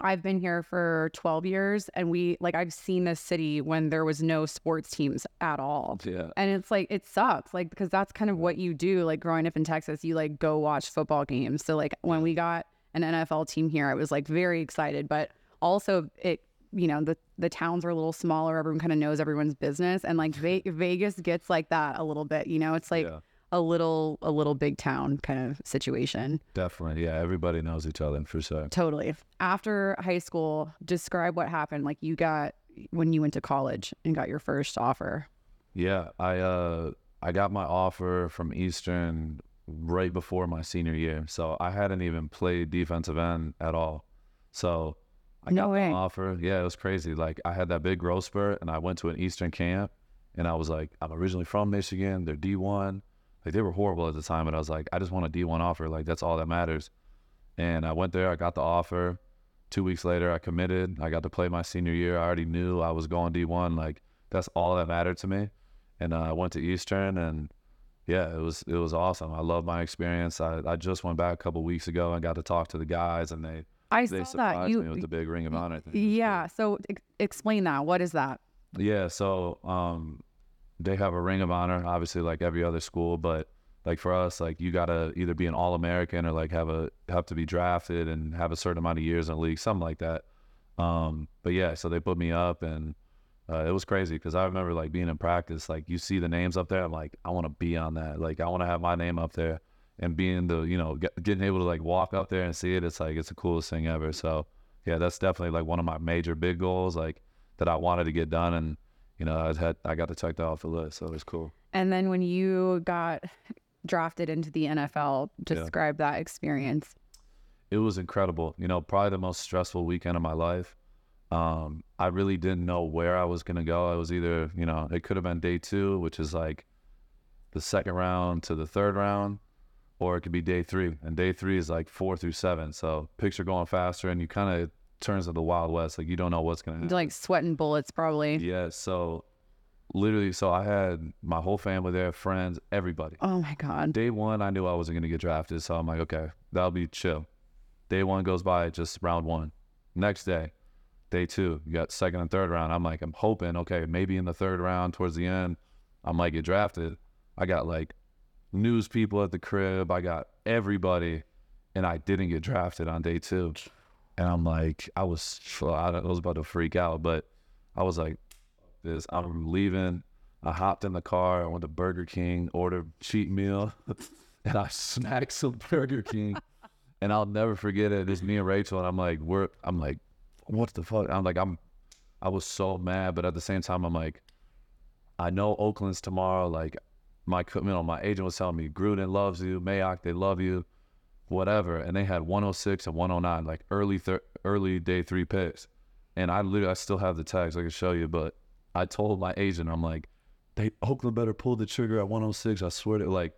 I've been here for 12 years and we, like, I've seen this city when there was no sports teams at all. Yeah. And it's like, it sucks, like, because that's kind of what you do. Like, growing up in Texas, you like go watch football games. So, like, when we got an NFL team here, I was like very excited, but also it, you know, the, the towns are a little smaller. Everyone kind of knows everyone's business. And like Ve- Vegas gets like that a little bit, you know, it's like, yeah. A little a little big town kind of situation. Definitely. Yeah. Everybody knows each other for sure. Totally. After high school, describe what happened. Like you got when you went to college and got your first offer. Yeah, I uh I got my offer from Eastern right before my senior year. So I hadn't even played defensive end at all. So I No got way. offer. Yeah, it was crazy. Like I had that big growth spurt and I went to an Eastern camp and I was like, I'm originally from Michigan. They're D one. Like they were horrible at the time, but I was like, I just want a D one offer. Like that's all that matters. And I went there, I got the offer. Two weeks later I committed. I got to play my senior year. I already knew I was going D one. Like that's all that mattered to me. And uh, I went to Eastern and yeah, it was it was awesome. I love my experience. I, I just went back a couple weeks ago and got to talk to the guys and they I they saw that surprised you. me with the big ring of honor thing. Yeah. So ex- explain that. What is that? Yeah, so um, they have a ring of honor, obviously, like every other school. But like for us, like you gotta either be an All American or like have a have to be drafted and have a certain amount of years in the league, something like that. Um, but yeah, so they put me up, and uh, it was crazy because I remember like being in practice, like you see the names up there, I'm like, I want to be on that, like I want to have my name up there, and being the you know get, getting able to like walk up there and see it, it's like it's the coolest thing ever. So yeah, that's definitely like one of my major big goals, like that I wanted to get done, and you know I had I got to check that off the list, so it was cool. And then when you got drafted into the NFL, describe that experience. it was incredible. You know, probably the most stressful weekend of my life. Um, I really didn't know where I was gonna go. I was either, you know, it could have been day two, which is like the second round to the third round, or it could be day three. And day three is like four through seven. So picture going faster, and you kind of turns to the wild west. Like you don't know what's gonna happen. Like sweating bullets, probably. Yeah. So literally, so I had my whole family there, friends, everybody. Oh my God. Day one, I knew I wasn't going to get drafted. So I'm like, okay, that'll be chill. Day one goes by, just round one. Next day, day two, you got second and third round. I'm like, I'm hoping, okay, maybe in the third round towards the end, I might get drafted. I got like news people at the crib. I got everybody, and I didn't get drafted on day two. And I'm like, I was, I was about to freak out, but I was like, this, I'm leaving. I hopped in the car. I went to Burger King, ordered cheat meal, and I snacked some Burger King. and I'll never forget it. It's me and Rachel, and I'm like, we're, I'm like, what the fuck? I'm like, I'm, I was so mad, but at the same time, I'm like, I know Oakland's tomorrow. Like, my, you know, my agent was telling me Gruden loves you, Mayock, they love you, whatever. And they had 106 and 109, like early, thir- early day three picks. And I literally, I still have the tags I can show you, but I told my agent, I'm like, they Oakland better pull the trigger at 106. I swear to like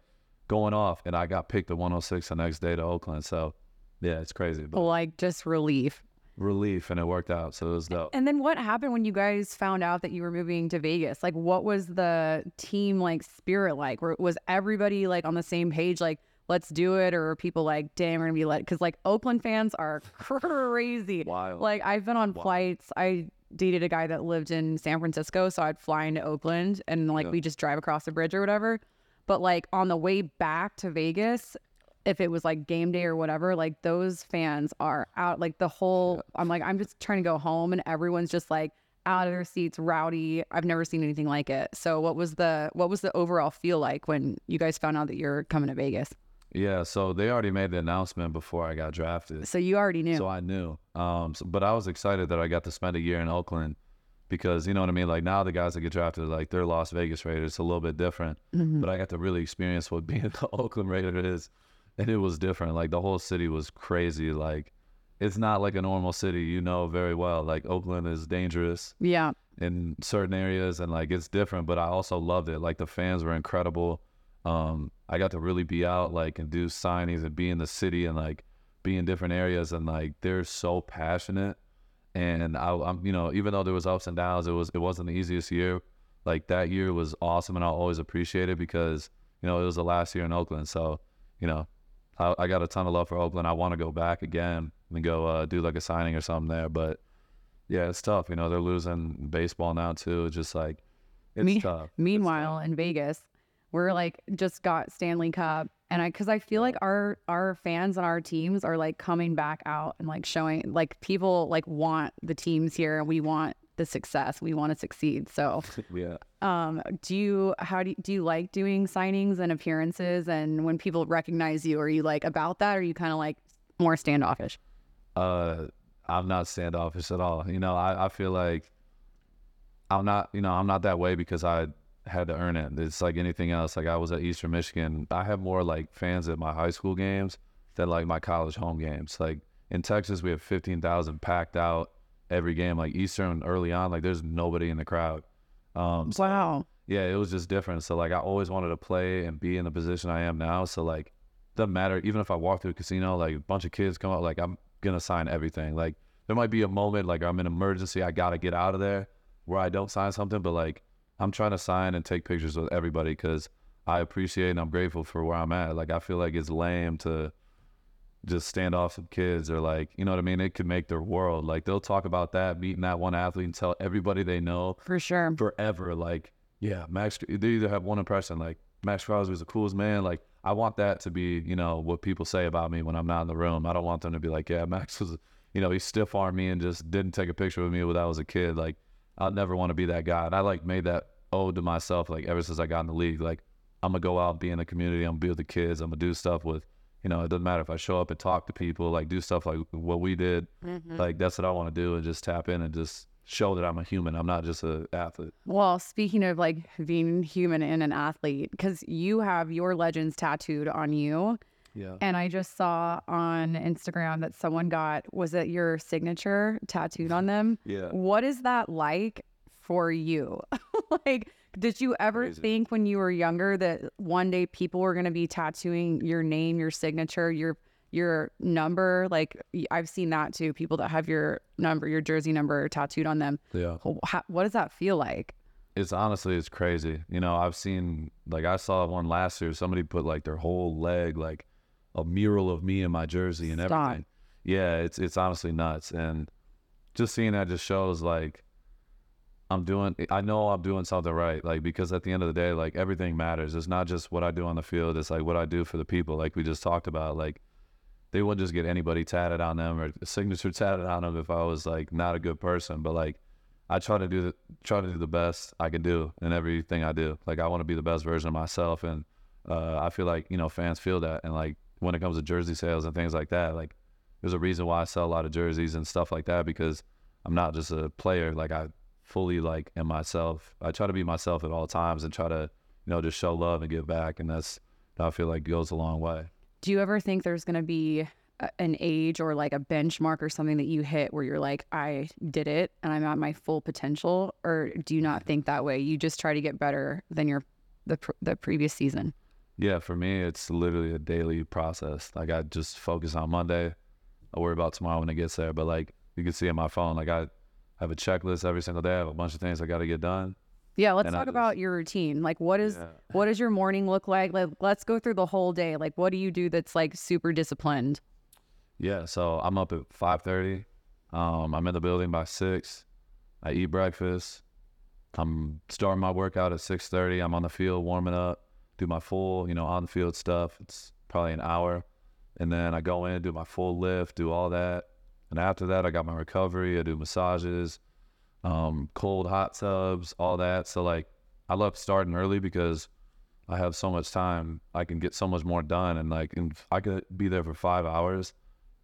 going off, and I got picked at 106 the next day to Oakland. So yeah, it's crazy, but Like just relief. relief, and it worked out. So it was dope. And then what happened when you guys found out that you were moving to Vegas? Like, what was the team like spirit like? Was everybody like on the same page? Like, let's do it, or were people like, damn, we're gonna be let? Because like Oakland fans are crazy. Wild. Like, I've been on Wild. flights. I dated a guy that lived in San Francisco, so I'd fly into Oakland and like Yeah. we just drive across the bridge or whatever. But like on the way back to Vegas, if it was like game day or whatever, like those fans are out. Like the whole, I'm like, I'm just trying to go home, and everyone's just like out of their seats, rowdy. I've never seen anything like it. So what was the what was the overall feel like when you guys found out that you're coming to Vegas? Yeah, so they already made the announcement before I got drafted. So you already knew. So I knew. Um, so, but I was excited that I got to spend a year in Oakland because you know what I mean. Like now, the guys that get drafted, like they're Las Vegas Raiders, it's a little bit different. Mm-hmm. But I got to really experience what being the Oakland Raider is, and it was different. Like the whole city was crazy. Like it's not like a normal city, you know very well. Like Oakland is dangerous yeah. in certain areas, and like it's different. But I also loved it. Like the fans were incredible. Um, I got to really be out, like, and do signings and be in the city and like be in different areas, and like they're so passionate. And I, I'm, you know, even though there was ups and downs, it was it wasn't the easiest year. Like that year was awesome, and I'll always appreciate it because you know it was the last year in Oakland. So, you know, I, I got a ton of love for Oakland. I want to go back again and go uh, do like a signing or something there. But yeah, it's tough. You know, they're losing baseball now too. It's just like it's Me- tough. It's Meanwhile, in Vegas, we're like just got Stanley Cup, and I because I feel like our our fans and our teams are like coming back out and like showing like people like want the teams here, and we want the success, we want to succeed. So, yeah. um, do you how do you, do you like doing signings and appearances, and when people recognize you, are you like about that, or are you kind of like more standoffish? uh I'm not standoffish at all. You know, I, I feel like I'm not, you know, I'm not that way because I had to earn it. It's like anything else. Like I was at Eastern Michigan. I have more like fans at my high school games than like my college home games. Like in Texas, we have 15,000 packed out every game. Like Eastern early on, like there's nobody in the crowd. Um, so, Wow. yeah, it was just different. So like I always wanted to play and be in the position I am now. So like doesn't matter. Even if I walk through a casino, like a bunch of kids come out, like I'm gonna sign everything. Like there might be a moment like I'm in emergency, I gotta get out of there where I don't sign something, but like I'm trying to sign and take pictures with everybody because I appreciate and I'm grateful for where I'm at. Like I feel like it's lame to just stand off some kids or like you know what I mean. It could make their world. Like they'll talk about that meeting that one athlete and tell everybody they know For sure. forever. Like, yeah, Maxx. They either have one impression, like Maxx Crosby is the coolest man. Like, I want that to be, you know, what people say about me when I'm not in the room. I don't want them to be like, yeah, Maxx was, you know, he stiff armed me and just didn't take a picture with me when I was a kid. Like, I'll never want to be that guy. And I like made that ode to myself. Like ever since I got in the league, like I'm gonna go out, be in the community. I'm gonna be with the kids. I'm gonna do stuff with. You know, it doesn't matter if I show up and talk to people, like do stuff like what we did. Mm-hmm. Like that's what I want to do and just tap in and just show that I'm a human. I'm not just a athlete. Well, speaking of like being human and an athlete, because you have your legends tattooed on you. Yeah. And I just saw on Instagram that someone got, was it your signature tattooed on them? Yeah. What is that like for you? like, did you ever Crazy. think when you were younger that one day people were going to be tattooing your name, your signature, your your number? Like, I've seen that too. People that have your number, your jersey number tattooed on them. Yeah. How- What does that feel like? It's honestly it's crazy. You know, I've seen like I saw one last year. Somebody put like their whole leg like a mural of me in my jersey and Stop. everything. Yeah, it's it's honestly nuts. And just seeing that just shows like I'm doing I know I'm doing something right. Like because at the end of the day, like everything matters. It's not just what I do on the field, it's like what I do for the people, like we just talked about. Like they wouldn't just get anybody tatted on them or a signature tatted on them if I was like not a good person. But like I try to do the try to do the best I can do in everything I do. Like I want to be the best version of myself, and uh, I feel like you know fans feel that. And like when it comes to jersey sales and things like that, like there's a reason why I sell a lot of jerseys and stuff like that because I'm not just a player. Like I fully like am myself. I try to be myself at all times and try to you know just show love and give back, and that's I feel like goes a long way. Do you ever think there's going to be a- an age or like a benchmark or something that you hit where you're like, I did it and I'm at my full potential? Or do you not mm-hmm. think that way? You just try to get better than your the the previous season. Yeah, for me, it's literally a daily process. Like I just focus on Monday. I worry about tomorrow when it gets there. But like you can see on my phone, like I have a checklist every single day. I have a bunch of things I got to get done. Yeah, let's And I talk just- about your routine. Like, what is Yeah. what does your morning look like? Like, let's go through the whole day. Like, what do you do that's like super disciplined? Yeah, so I'm up at five thirty. Um, I'm in the building by six. I eat breakfast. I'm starting my workout at six thirty. I'm on the field warming up, do my full, you know, on the field stuff. It's probably an hour, and then I go in, do my full lift, do all that, and after that, I got my recovery. I do massages, um, cold hot tubs, all that. So like, I love starting early because I have so much time. I can get so much more done, and like, and I could be there for five hours,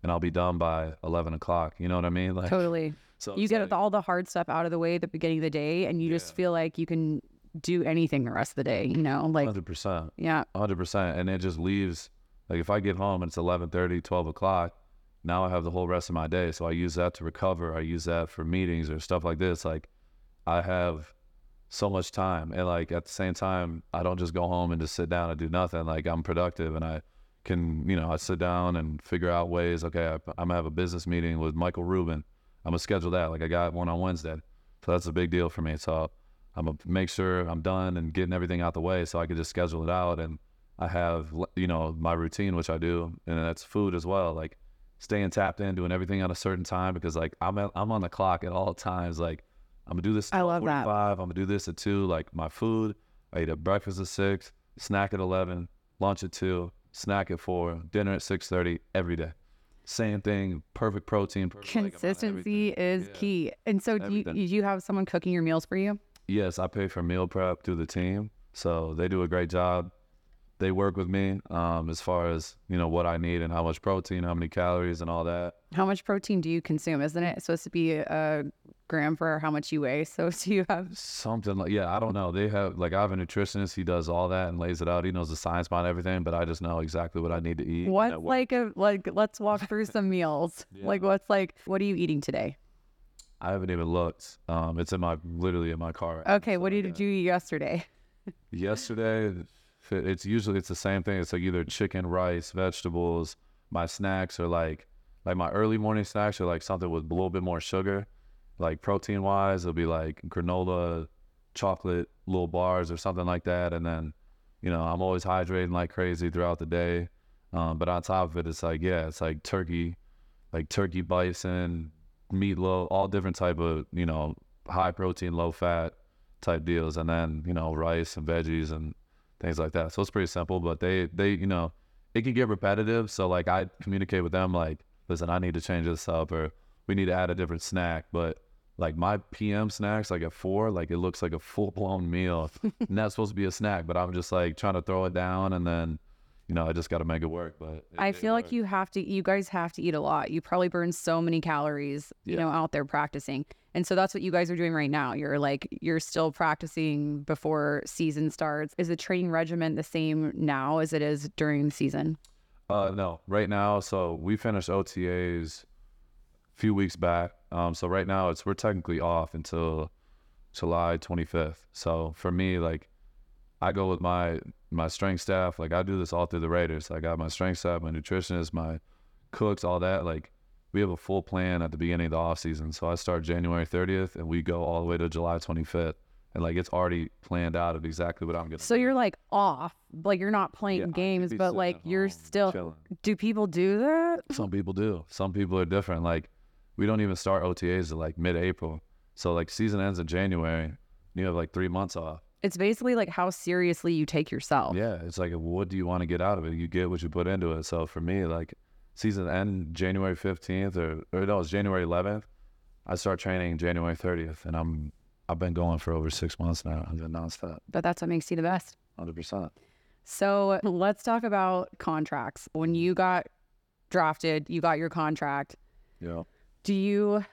and I'll be done by eleven o'clock. You know what I mean? Like, Totally. so You get like- all the hard stuff out of the way at the beginning of the day, and you just feel like you can do anything the rest of the day. You know, like hundred percent. yeah, hundred percent, and it just leaves. Like if I get home and it's 11:30, 12 o'clock, now I have the whole rest of my day. So I use that to recover. I use that for meetings or stuff like this. Like I have so much time, and like at the same time, I don't just go home and just sit down and do nothing. Like I'm productive, and I can, you know, I sit down and figure out ways. Okay, I, I'm gonna have a business meeting with Michael Rubin. I'm gonna schedule that. Like I got one on Wednesday, so that's a big deal for me. So I'm gonna make sure I'm done and getting everything out the way, so I can just schedule it out and I have, you know, my routine, which I do, and that's food as well. Like staying tapped in, doing everything at a certain time because like I'm at, I'm on the clock at all times. Like I'm gonna do this. I love that. Five. I'm gonna do this at two. Like my food, I eat a breakfast at six, snack at eleven, lunch at two, snack at four, dinner at six thirty every day. Same thing. Perfect protein. Perfect, like, amount of consistency is Yeah. key. And so, do you, do you have someone cooking your meals for you? Yes, I pay for meal prep through the team, so they do a great job. They work with me um, as far as you know what I need and how much protein, how many calories, and all that. How much protein do you consume? Isn't it supposed to be a gram for how much you weigh? So, do you have Something like yeah, I don't know. They have like I have a nutritionist. He does all that and lays it out. He knows the science behind everything, but I just know exactly what I need to eat. what's what- like a like? Let's walk through some meals. Yeah. Like, what's like? What are you eating today? I haven't even looked. Um, it's in my literally in my car. Right Okay, so what did you do yesterday? Yesterday, it's usually it's the same thing. It's like either chicken, rice, vegetables. My snacks are like like my early morning snacks are like something with a little bit more sugar. Like protein wise, it'll be like granola, chocolate, little bars or something like that. And then, you know, I'm always hydrating like crazy throughout the day. Um, but on top of it, it's like yeah, it's like turkey, like turkey bison, meatloaf, all different type of you know high protein, low fat type deals, and then you know rice and veggies and things like that. So it's pretty simple, but they they you know it can get repetitive. So like I communicate with them like, listen, I need to change this up, or we need to add a different snack. But like my PM snacks, like at four, like it looks like a full blown meal, that's supposed to be a snack. But I'm just like trying to throw it down, and then you know I just got to make it work. But it- I feel like works. you have to. You guys have to eat a lot. You probably burn so many calories, you know, out there practicing. And so that's what you guys are doing right now. You're like you're still practicing before season starts. Is the training regimen the same now as it is during the season? Uh, no, right now. So we finished OTAs a few weeks back. Um, so right now it's we're technically off until July 25th. So for me, like I go with my my strength staff. Like I do this all through the Raiders. I got my strength staff, my nutritionist, my cooks, all that. Like we have a full plan at the beginning of the off season. So I start January 30th and we go all the way to July 25th. And like it's already planned out of exactly what I'm gonna. So do. you're like off, like you're not playing Yeah, games, but like you're still. chilling. Do people do that? Some people do. Some people are different. Like we don't even start OTAs till like mid-April. So like season ends in January. You have like three months off. It's basically like how seriously you take yourself. Yeah, it's like what do you want to get out of it? You get what you put into it. So for me, like season end January fifteenth or or no, it's January eleventh. I start training January thirtieth, and I'm I've been going for over six months now. I've been nonstop, But that's what makes you the best. hundred percent. So let's talk about contracts. When you got drafted, you got your contract. Yeah. Do you?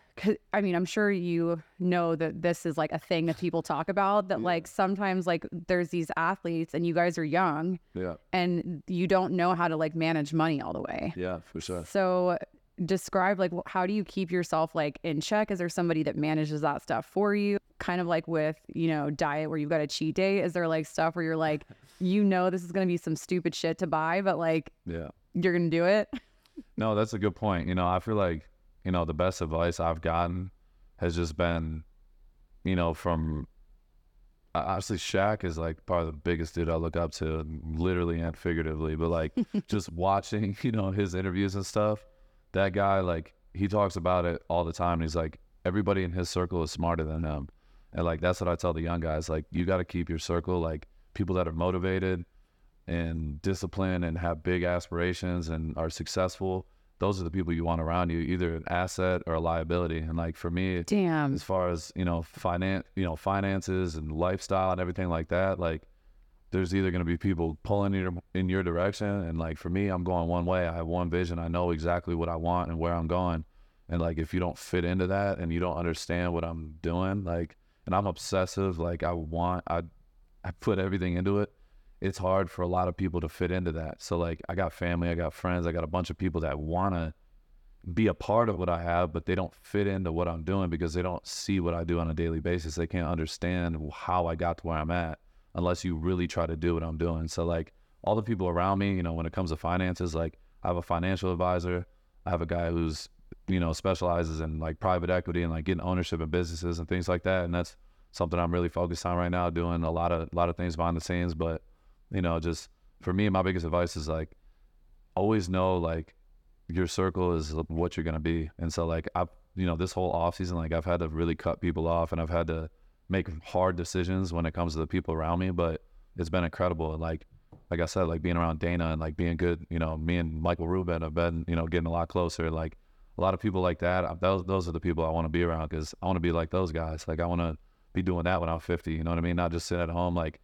I mean, I'm sure you know that this is like a thing that people talk about. That Yeah. like sometimes like there's these athletes and you guys are young Yeah. and you don't know how to like manage money all the way. Yeah, for sure. So describe like how do you keep yourself like in check? Is there somebody that manages that stuff for you? Kind of like with, you know, diet where you've got a cheat day. Is there like stuff where you're like, you know this is gonna be some stupid shit to buy, but like Yeah. you're gonna do it? No, that's a good point. You know, I feel like, you know, the best advice I've gotten has just been, you know, from honestly, Shaq is like probably the biggest dude I look up to, literally and figuratively. But like just watching, you know, his interviews and stuff, that guy, like, he talks about it all the time. And He's like, everybody in his circle is smarter than him. And like, that's what I tell the young guys. Like, you got to keep your circle, like, people that are motivated and disciplined and have big aspirations and are successful. Those are the people you want around you, either an asset or a liability. And like for me, Damn. as far as you know, finance, you know, finances and lifestyle and everything like that, like there's either going to be people pulling in your, in your direction and like for me i'm going one way i have one vision i know exactly what i want and where i'm going and like if you don't fit into that and you don't understand what i'm doing like and i'm obsessive like i want i i put everything into it it's hard for a lot of people to fit into that so like i got family i got friends i got a bunch of people that want to be a part of what i have but they don't fit into what i'm doing because they don't see what i do on a daily basis they can't understand how i got to where i'm at unless you really try to do what I'm doing. So like all the people around me, you know, when it comes to finances, like I have a financial advisor, I have a guy who's, you know, specializes in like private equity and like getting ownership in businesses and things like that. And that's something I'm really focused on right now, doing a lot of a lot of things behind the scenes. But, you know, just for me, my biggest advice is like always know like your circle is what you're gonna be. And so like I you know, this whole off season, like I've had to really cut people off and I've had to make hard decisions when it comes to the people around me, but it's been incredible. Like, like I said, like being around Dana and like being good, you know, me and Michael Rubin have been, you know, getting a lot closer. Like a lot of people like that. Those, those are the people I want to be around because I want to be like those guys. Like I want to be doing that when I'm 50. You know what I mean? Not just sitting at home, like,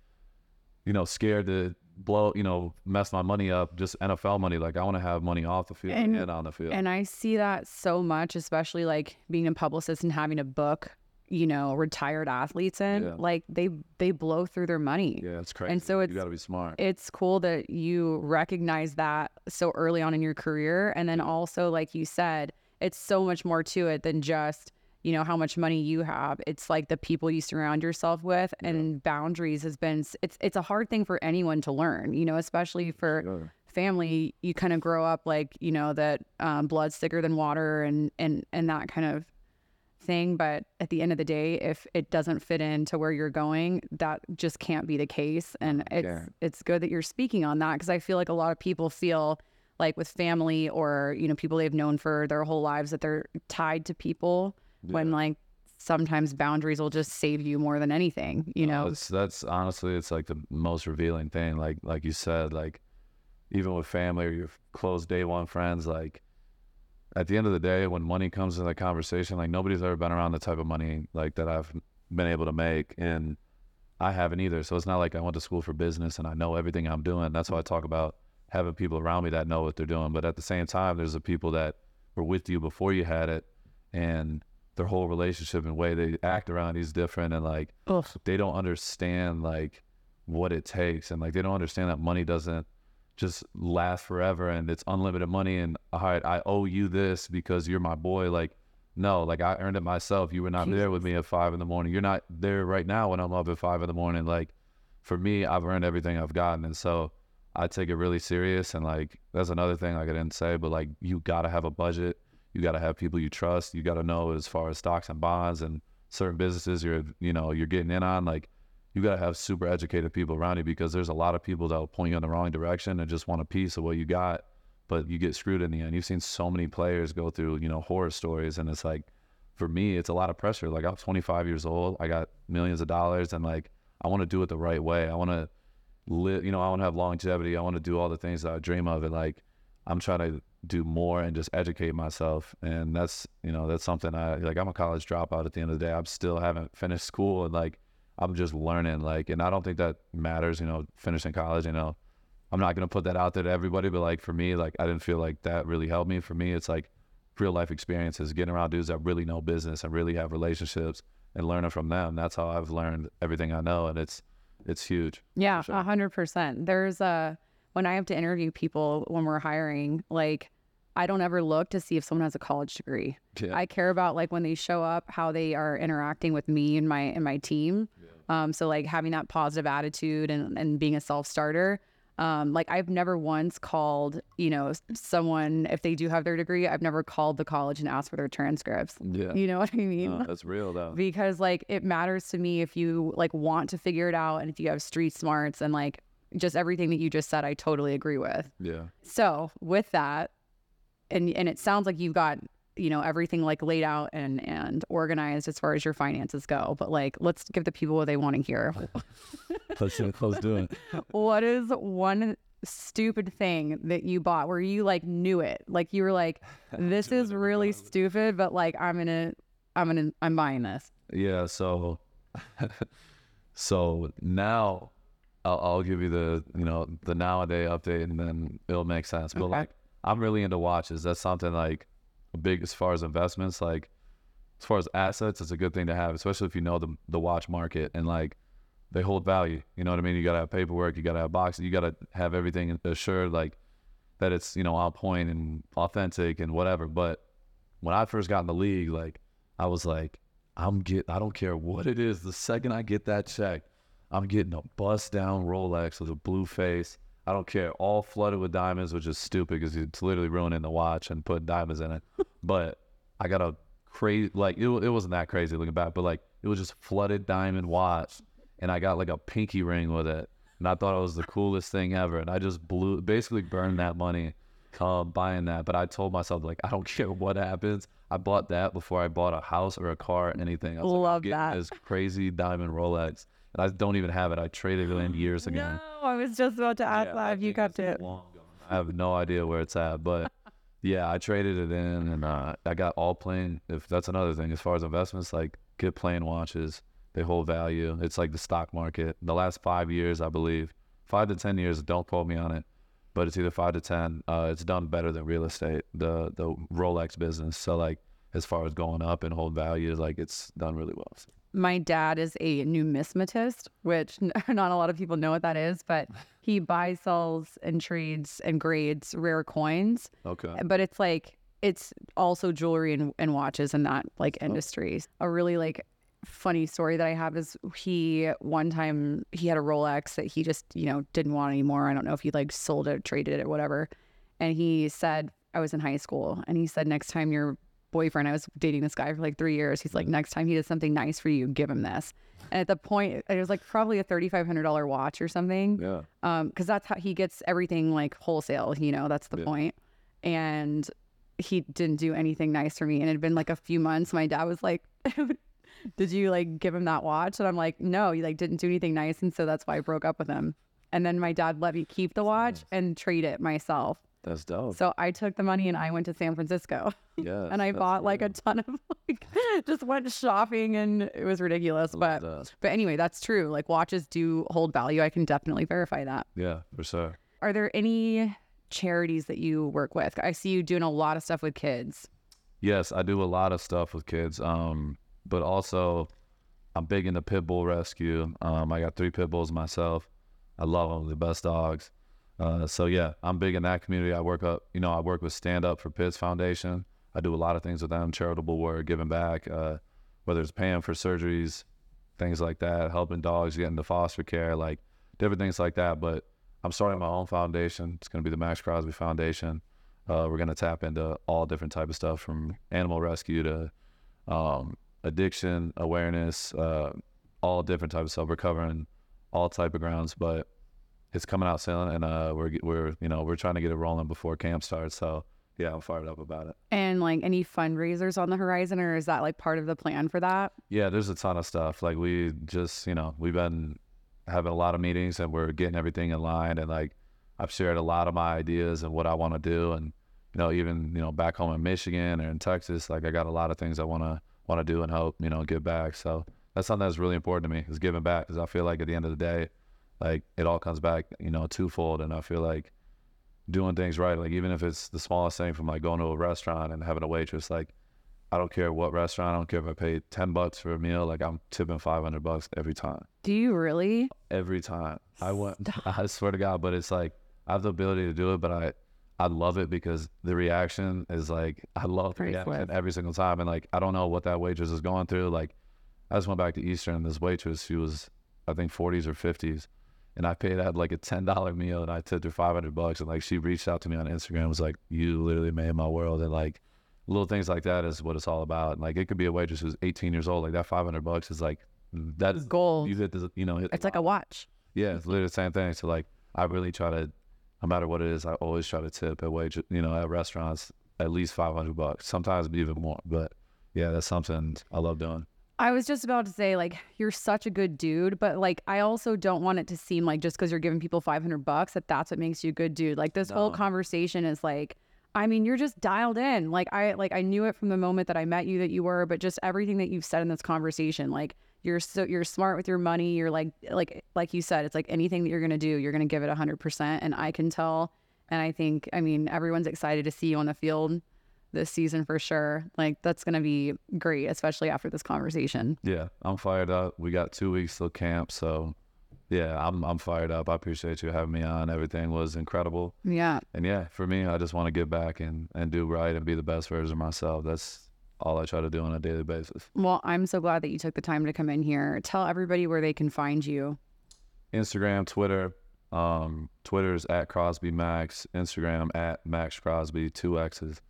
you know, scared to blow, you know, mess my money up, just NFL money. Like I want to have money off the field and, and on the field. And I see that so much, especially like being a publicist and having a book you know retired athletes in yeah. like they they blow through their money yeah it's crazy and so it's you got to be smart it's cool that you recognize that so early on in your career and then also like you said it's so much more to it than just you know how much money you have it's like the people you surround yourself with yeah. and boundaries has been it's it's a hard thing for anyone to learn you know especially for sure. family you kind of grow up like you know that um, blood's thicker than water and and and that kind of thing but at the end of the day if it doesn't fit into where you're going that just can't be the case and it's it's good that you're speaking on that because i feel like a lot of people feel like with family or you know people they've known for their whole lives that they're tied to people yeah. when like sometimes boundaries will just save you more than anything you know that's, that's honestly it's like the most revealing thing like like you said like even with family or your close day one friends like at the end of the day, when money comes into the conversation, like nobody's ever been around the type of money like that I've been able to make, and I haven't either. So it's not like I went to school for business and I know everything I'm doing. That's why I talk about having people around me that know what they're doing. But at the same time, there's the people that were with you before you had it, and their whole relationship and way they act around is different, and like Ugh. they don't understand like what it takes, and like they don't understand that money doesn't just last forever and it's unlimited money and all right, I owe you this because you're my boy. Like, no, like I earned it myself. You were not Jesus. there with me at five in the morning. You're not there right now when I'm up at five in the morning. Like, for me, I've earned everything I've gotten, and so I take it really serious. And like, that's another thing like I didn't say, but like, you gotta have a budget. You gotta have people you trust. You gotta know as far as stocks and bonds and certain businesses you're, you know, you're getting in on. Like, you got to have super educated people around you because there's a lot of people that will point you in the wrong direction and just want a piece of what you got, but you get screwed in the end. You've seen so many players go through, you know, horror stories, and it's like, for me, it's a lot of pressure. Like I'm 25 years old, I got millions of dollars, and like I want to do it the right way. I want to live, you know, I want to have longevity. I want to do all the things that I dream of, and like I'm trying to do more and just educate myself. And that's, you know, that's something I like. I'm a college dropout at the end of the day. I'm still haven't finished school, and like I'm just learning. Like, and I don't think that matters. You know, finishing college. You know, I'm not gonna put that out there to everybody, but like for me, like I didn't feel like that really helped me. For me, it's like real life experiences, getting around dudes that really know business and really have relationships and learning from them. That's how I've learned everything I know, and it's it's huge. Yeah, a hundred percent. There's a when I have to interview people when we're hiring, like I don't ever look to see if someone has a college degree. Yeah. I care about like when they show up, how they are interacting with me and my and my team. Yeah. Um, so like having that positive attitude and, and being a self starter. Um, like I've never once called, you know, someone if they do have their degree, I've never called the college and asked for their transcripts. Yeah. You know what I mean? No, that's real though. because like it matters to me if you like want to figure it out and if you have street smarts and like just everything that you just said, I totally agree with. Yeah. So with that, and and it sounds like you've got you know everything like laid out and and organized as far as your finances go but like let's give the people what they want to hear let's, let's do it what is one stupid thing that you bought where you like knew it like you were like this is really stupid but like i'm gonna i'm gonna i'm buying this yeah so so now I'll, I'll give you the you know the nowadays update, and then it'll make sense. But Okay. like, I'm really into watches. That's something like big as far as investments. Like, as far as assets, it's a good thing to have, especially if you know the the watch market and like they hold value. You know what I mean? You gotta have paperwork, you gotta have boxes, you gotta have everything assured like that it's you know on point and authentic and whatever. But when I first got in the league, like I was like, I'm get I don't care what it is. The second I get that check, I'm getting a bust down Rolex with a blue face. I don't care, all flooded with diamonds, which is stupid because it's literally ruining the watch and putting diamonds in it. but I got a crazy like it, it wasn't that crazy looking back, but like it was just flooded diamond watch, and I got like a pinky ring with it, and I thought it was the coolest thing ever, and I just blew basically burned that money uh, buying that. But I told myself like I don't care what happens. I bought that before I bought a house or a car or anything. I was Love getting that. This crazy diamond Rolex, I don't even have it. I traded it in years ago. No, I was just about to ask Yeah, that if you kept it. long gone. I have no idea where it's at, but yeah, I traded it in, and uh, I got all plain. If that's another thing, as far as investments, like get plain watches, they hold value. It's like the stock market. The last five years, I believe, five to ten years. Don't quote me on it, but it's either five to ten. Uh, it's done better than real estate, the the Rolex business. So like, as far as going up and hold value, like it's done really well. So, My dad is a numismatist, which not a lot of people know what that is, but he buys, sells, and trades and grades rare coins. okay. Uh, but it's like it's also jewelry and, and watches and that like industry. A really like funny story that I have is he one time he had a Rolex that he just you know didn't want anymore. I don't know if he like sold it, traded it, or whatever. And he said I was in high school, and he said next time your boyfriend, I was dating this guy for like three years. He's like next time he does something nice for you, give him this. And at the point, it was like probably a thirty five hundred dollar watch or something Yeah. um because that's how he gets everything like wholesale you know that's the Yeah. point. and he didn't do anything nice for me and it had been like a few months my dad was like did you like give him that watch and i'm like no he like didn't do anything nice and so that's why i broke up with him and then my dad let me keep the watch and trade it myself That's dope. so i took the money and i went to san francisco yeah. and i bought like a ton of like just went shopping and it was ridiculous but that. but anyway that's true like watches do hold value i can definitely verify that Yeah, for sure. are there any charities that you work with? I see you doing a lot of stuff with kids. Yes, I do a lot of stuff with kids. Um, but also I'm big into pit bull rescue. Um, I got three pit bulls myself. I love them, the best dogs. Uh, so yeah, I'm big in that community. I work up, you know, I work with Stand Up for Pits Foundation. I do a lot of things with them, charitable work, giving back, uh, whether it's paying for surgeries, things like that, helping dogs get into foster care, like different things like that. But I'm starting my own foundation. It's going to be the Maxx Crosby Foundation. Uh, we're going to tap into all different type of stuff from animal rescue to um, addiction awareness, uh, all different type of stuff. We're covering all type of grounds, but it's coming out soon, and uh, we're we're you know we're trying to get it rolling before camp starts. So yeah, I'm fired up about it. And like any fundraisers on the horizon, or is that like part of the plan for that? Yeah, there's a ton of stuff. Like we just, you know, we've been having a lot of meetings and we're getting everything in line and like I've shared a lot of my ideas and what I want to do and you know, even, you know, back home in Michigan or in Texas, like I got a lot of things I want to want to do and hope, you know, give back. So that's something that's really important to me is giving back because I feel like at the end of the day, like it all comes back, you know, twofold and I feel like doing things right, like even if it's the smallest thing from like going to a restaurant and having a waitress, like I don't care what restaurant. I don't care if I pay ten bucks for a meal. Like I'm tipping five hundred bucks every time. Do you really? Every time I went, I swear to God. But it's like I have the ability to do it, but I, I love it because the reaction is like I love the reaction every single time, and like I don't know what that waitress is going through. Like I just went back to Eastern, and this waitress, she was I think forties or fifties, and I paid her like a ten dollar meal, and I tipped her five hundred bucks, and like she reached out to me on Instagram, and was like, "You literally made my world," and like little things like that is what it's all about. And like it could be a waitress who's 18 years old. Like that 500 bucks is like that is Gold. You hit the you know It's like a watch. yeah, it's literally the same thing. So like I really try to, no matter what it is, I always try to tip at wage, you know, at restaurants at least 500 bucks, sometimes even more. But yeah, that's something I love doing. I was just about to say, like, you're such a good dude, but like, I also don't want it to seem like just because you're giving people 500 bucks that that's what makes you a good dude. Like, this whole conversation is like, I mean, you're just dialed in. Like, I like I knew it from the moment that I met you that you were, but just everything that you've said in this conversation, like, you're so you're smart with your money. You're like like like you said, it's like anything that you're gonna do, you're gonna give it hundred percent. And I can tell. And I think, I mean, everyone's excited to see you on the field this season for sure. Like that's gonna be great, especially after this conversation. Yeah, I'm fired up. We got two weeks till camp, so yeah, I'm I'm fired up. I appreciate you having me on. Everything was incredible. Yeah. And yeah, for me, I just want to give back and, and do right and be the best version of myself. That's all I try to do on a daily basis. Well, I'm so glad that you took the time to come in here. Tell everybody where they can find you. Instagram, Twitter. Um, Twitter's at Crosby Maxx. Instagram at Maxx Crosby, two X's.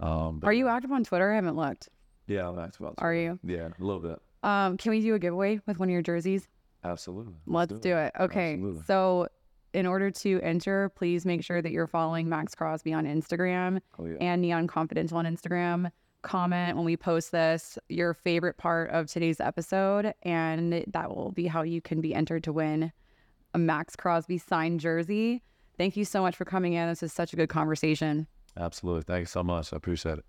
Um, Are you active on Twitter? I haven't looked. Yeah, I'm active on Are you? Yeah, a little bit. Um, can we do a giveaway with one of your jerseys? Absolutely. Let's do it. Okay. Absolutely. So, in order to enter, please make sure that you're following Maxx Crosby on Instagram Oh, yeah. and Neon Confidential on Instagram. Comment when we post this your favorite part of today's episode, and that will be how you can be entered to win a Maxx Crosby signed jersey. Thank you so much for coming in. This is such a good conversation. Absolutely. Thanks so much. I appreciate it.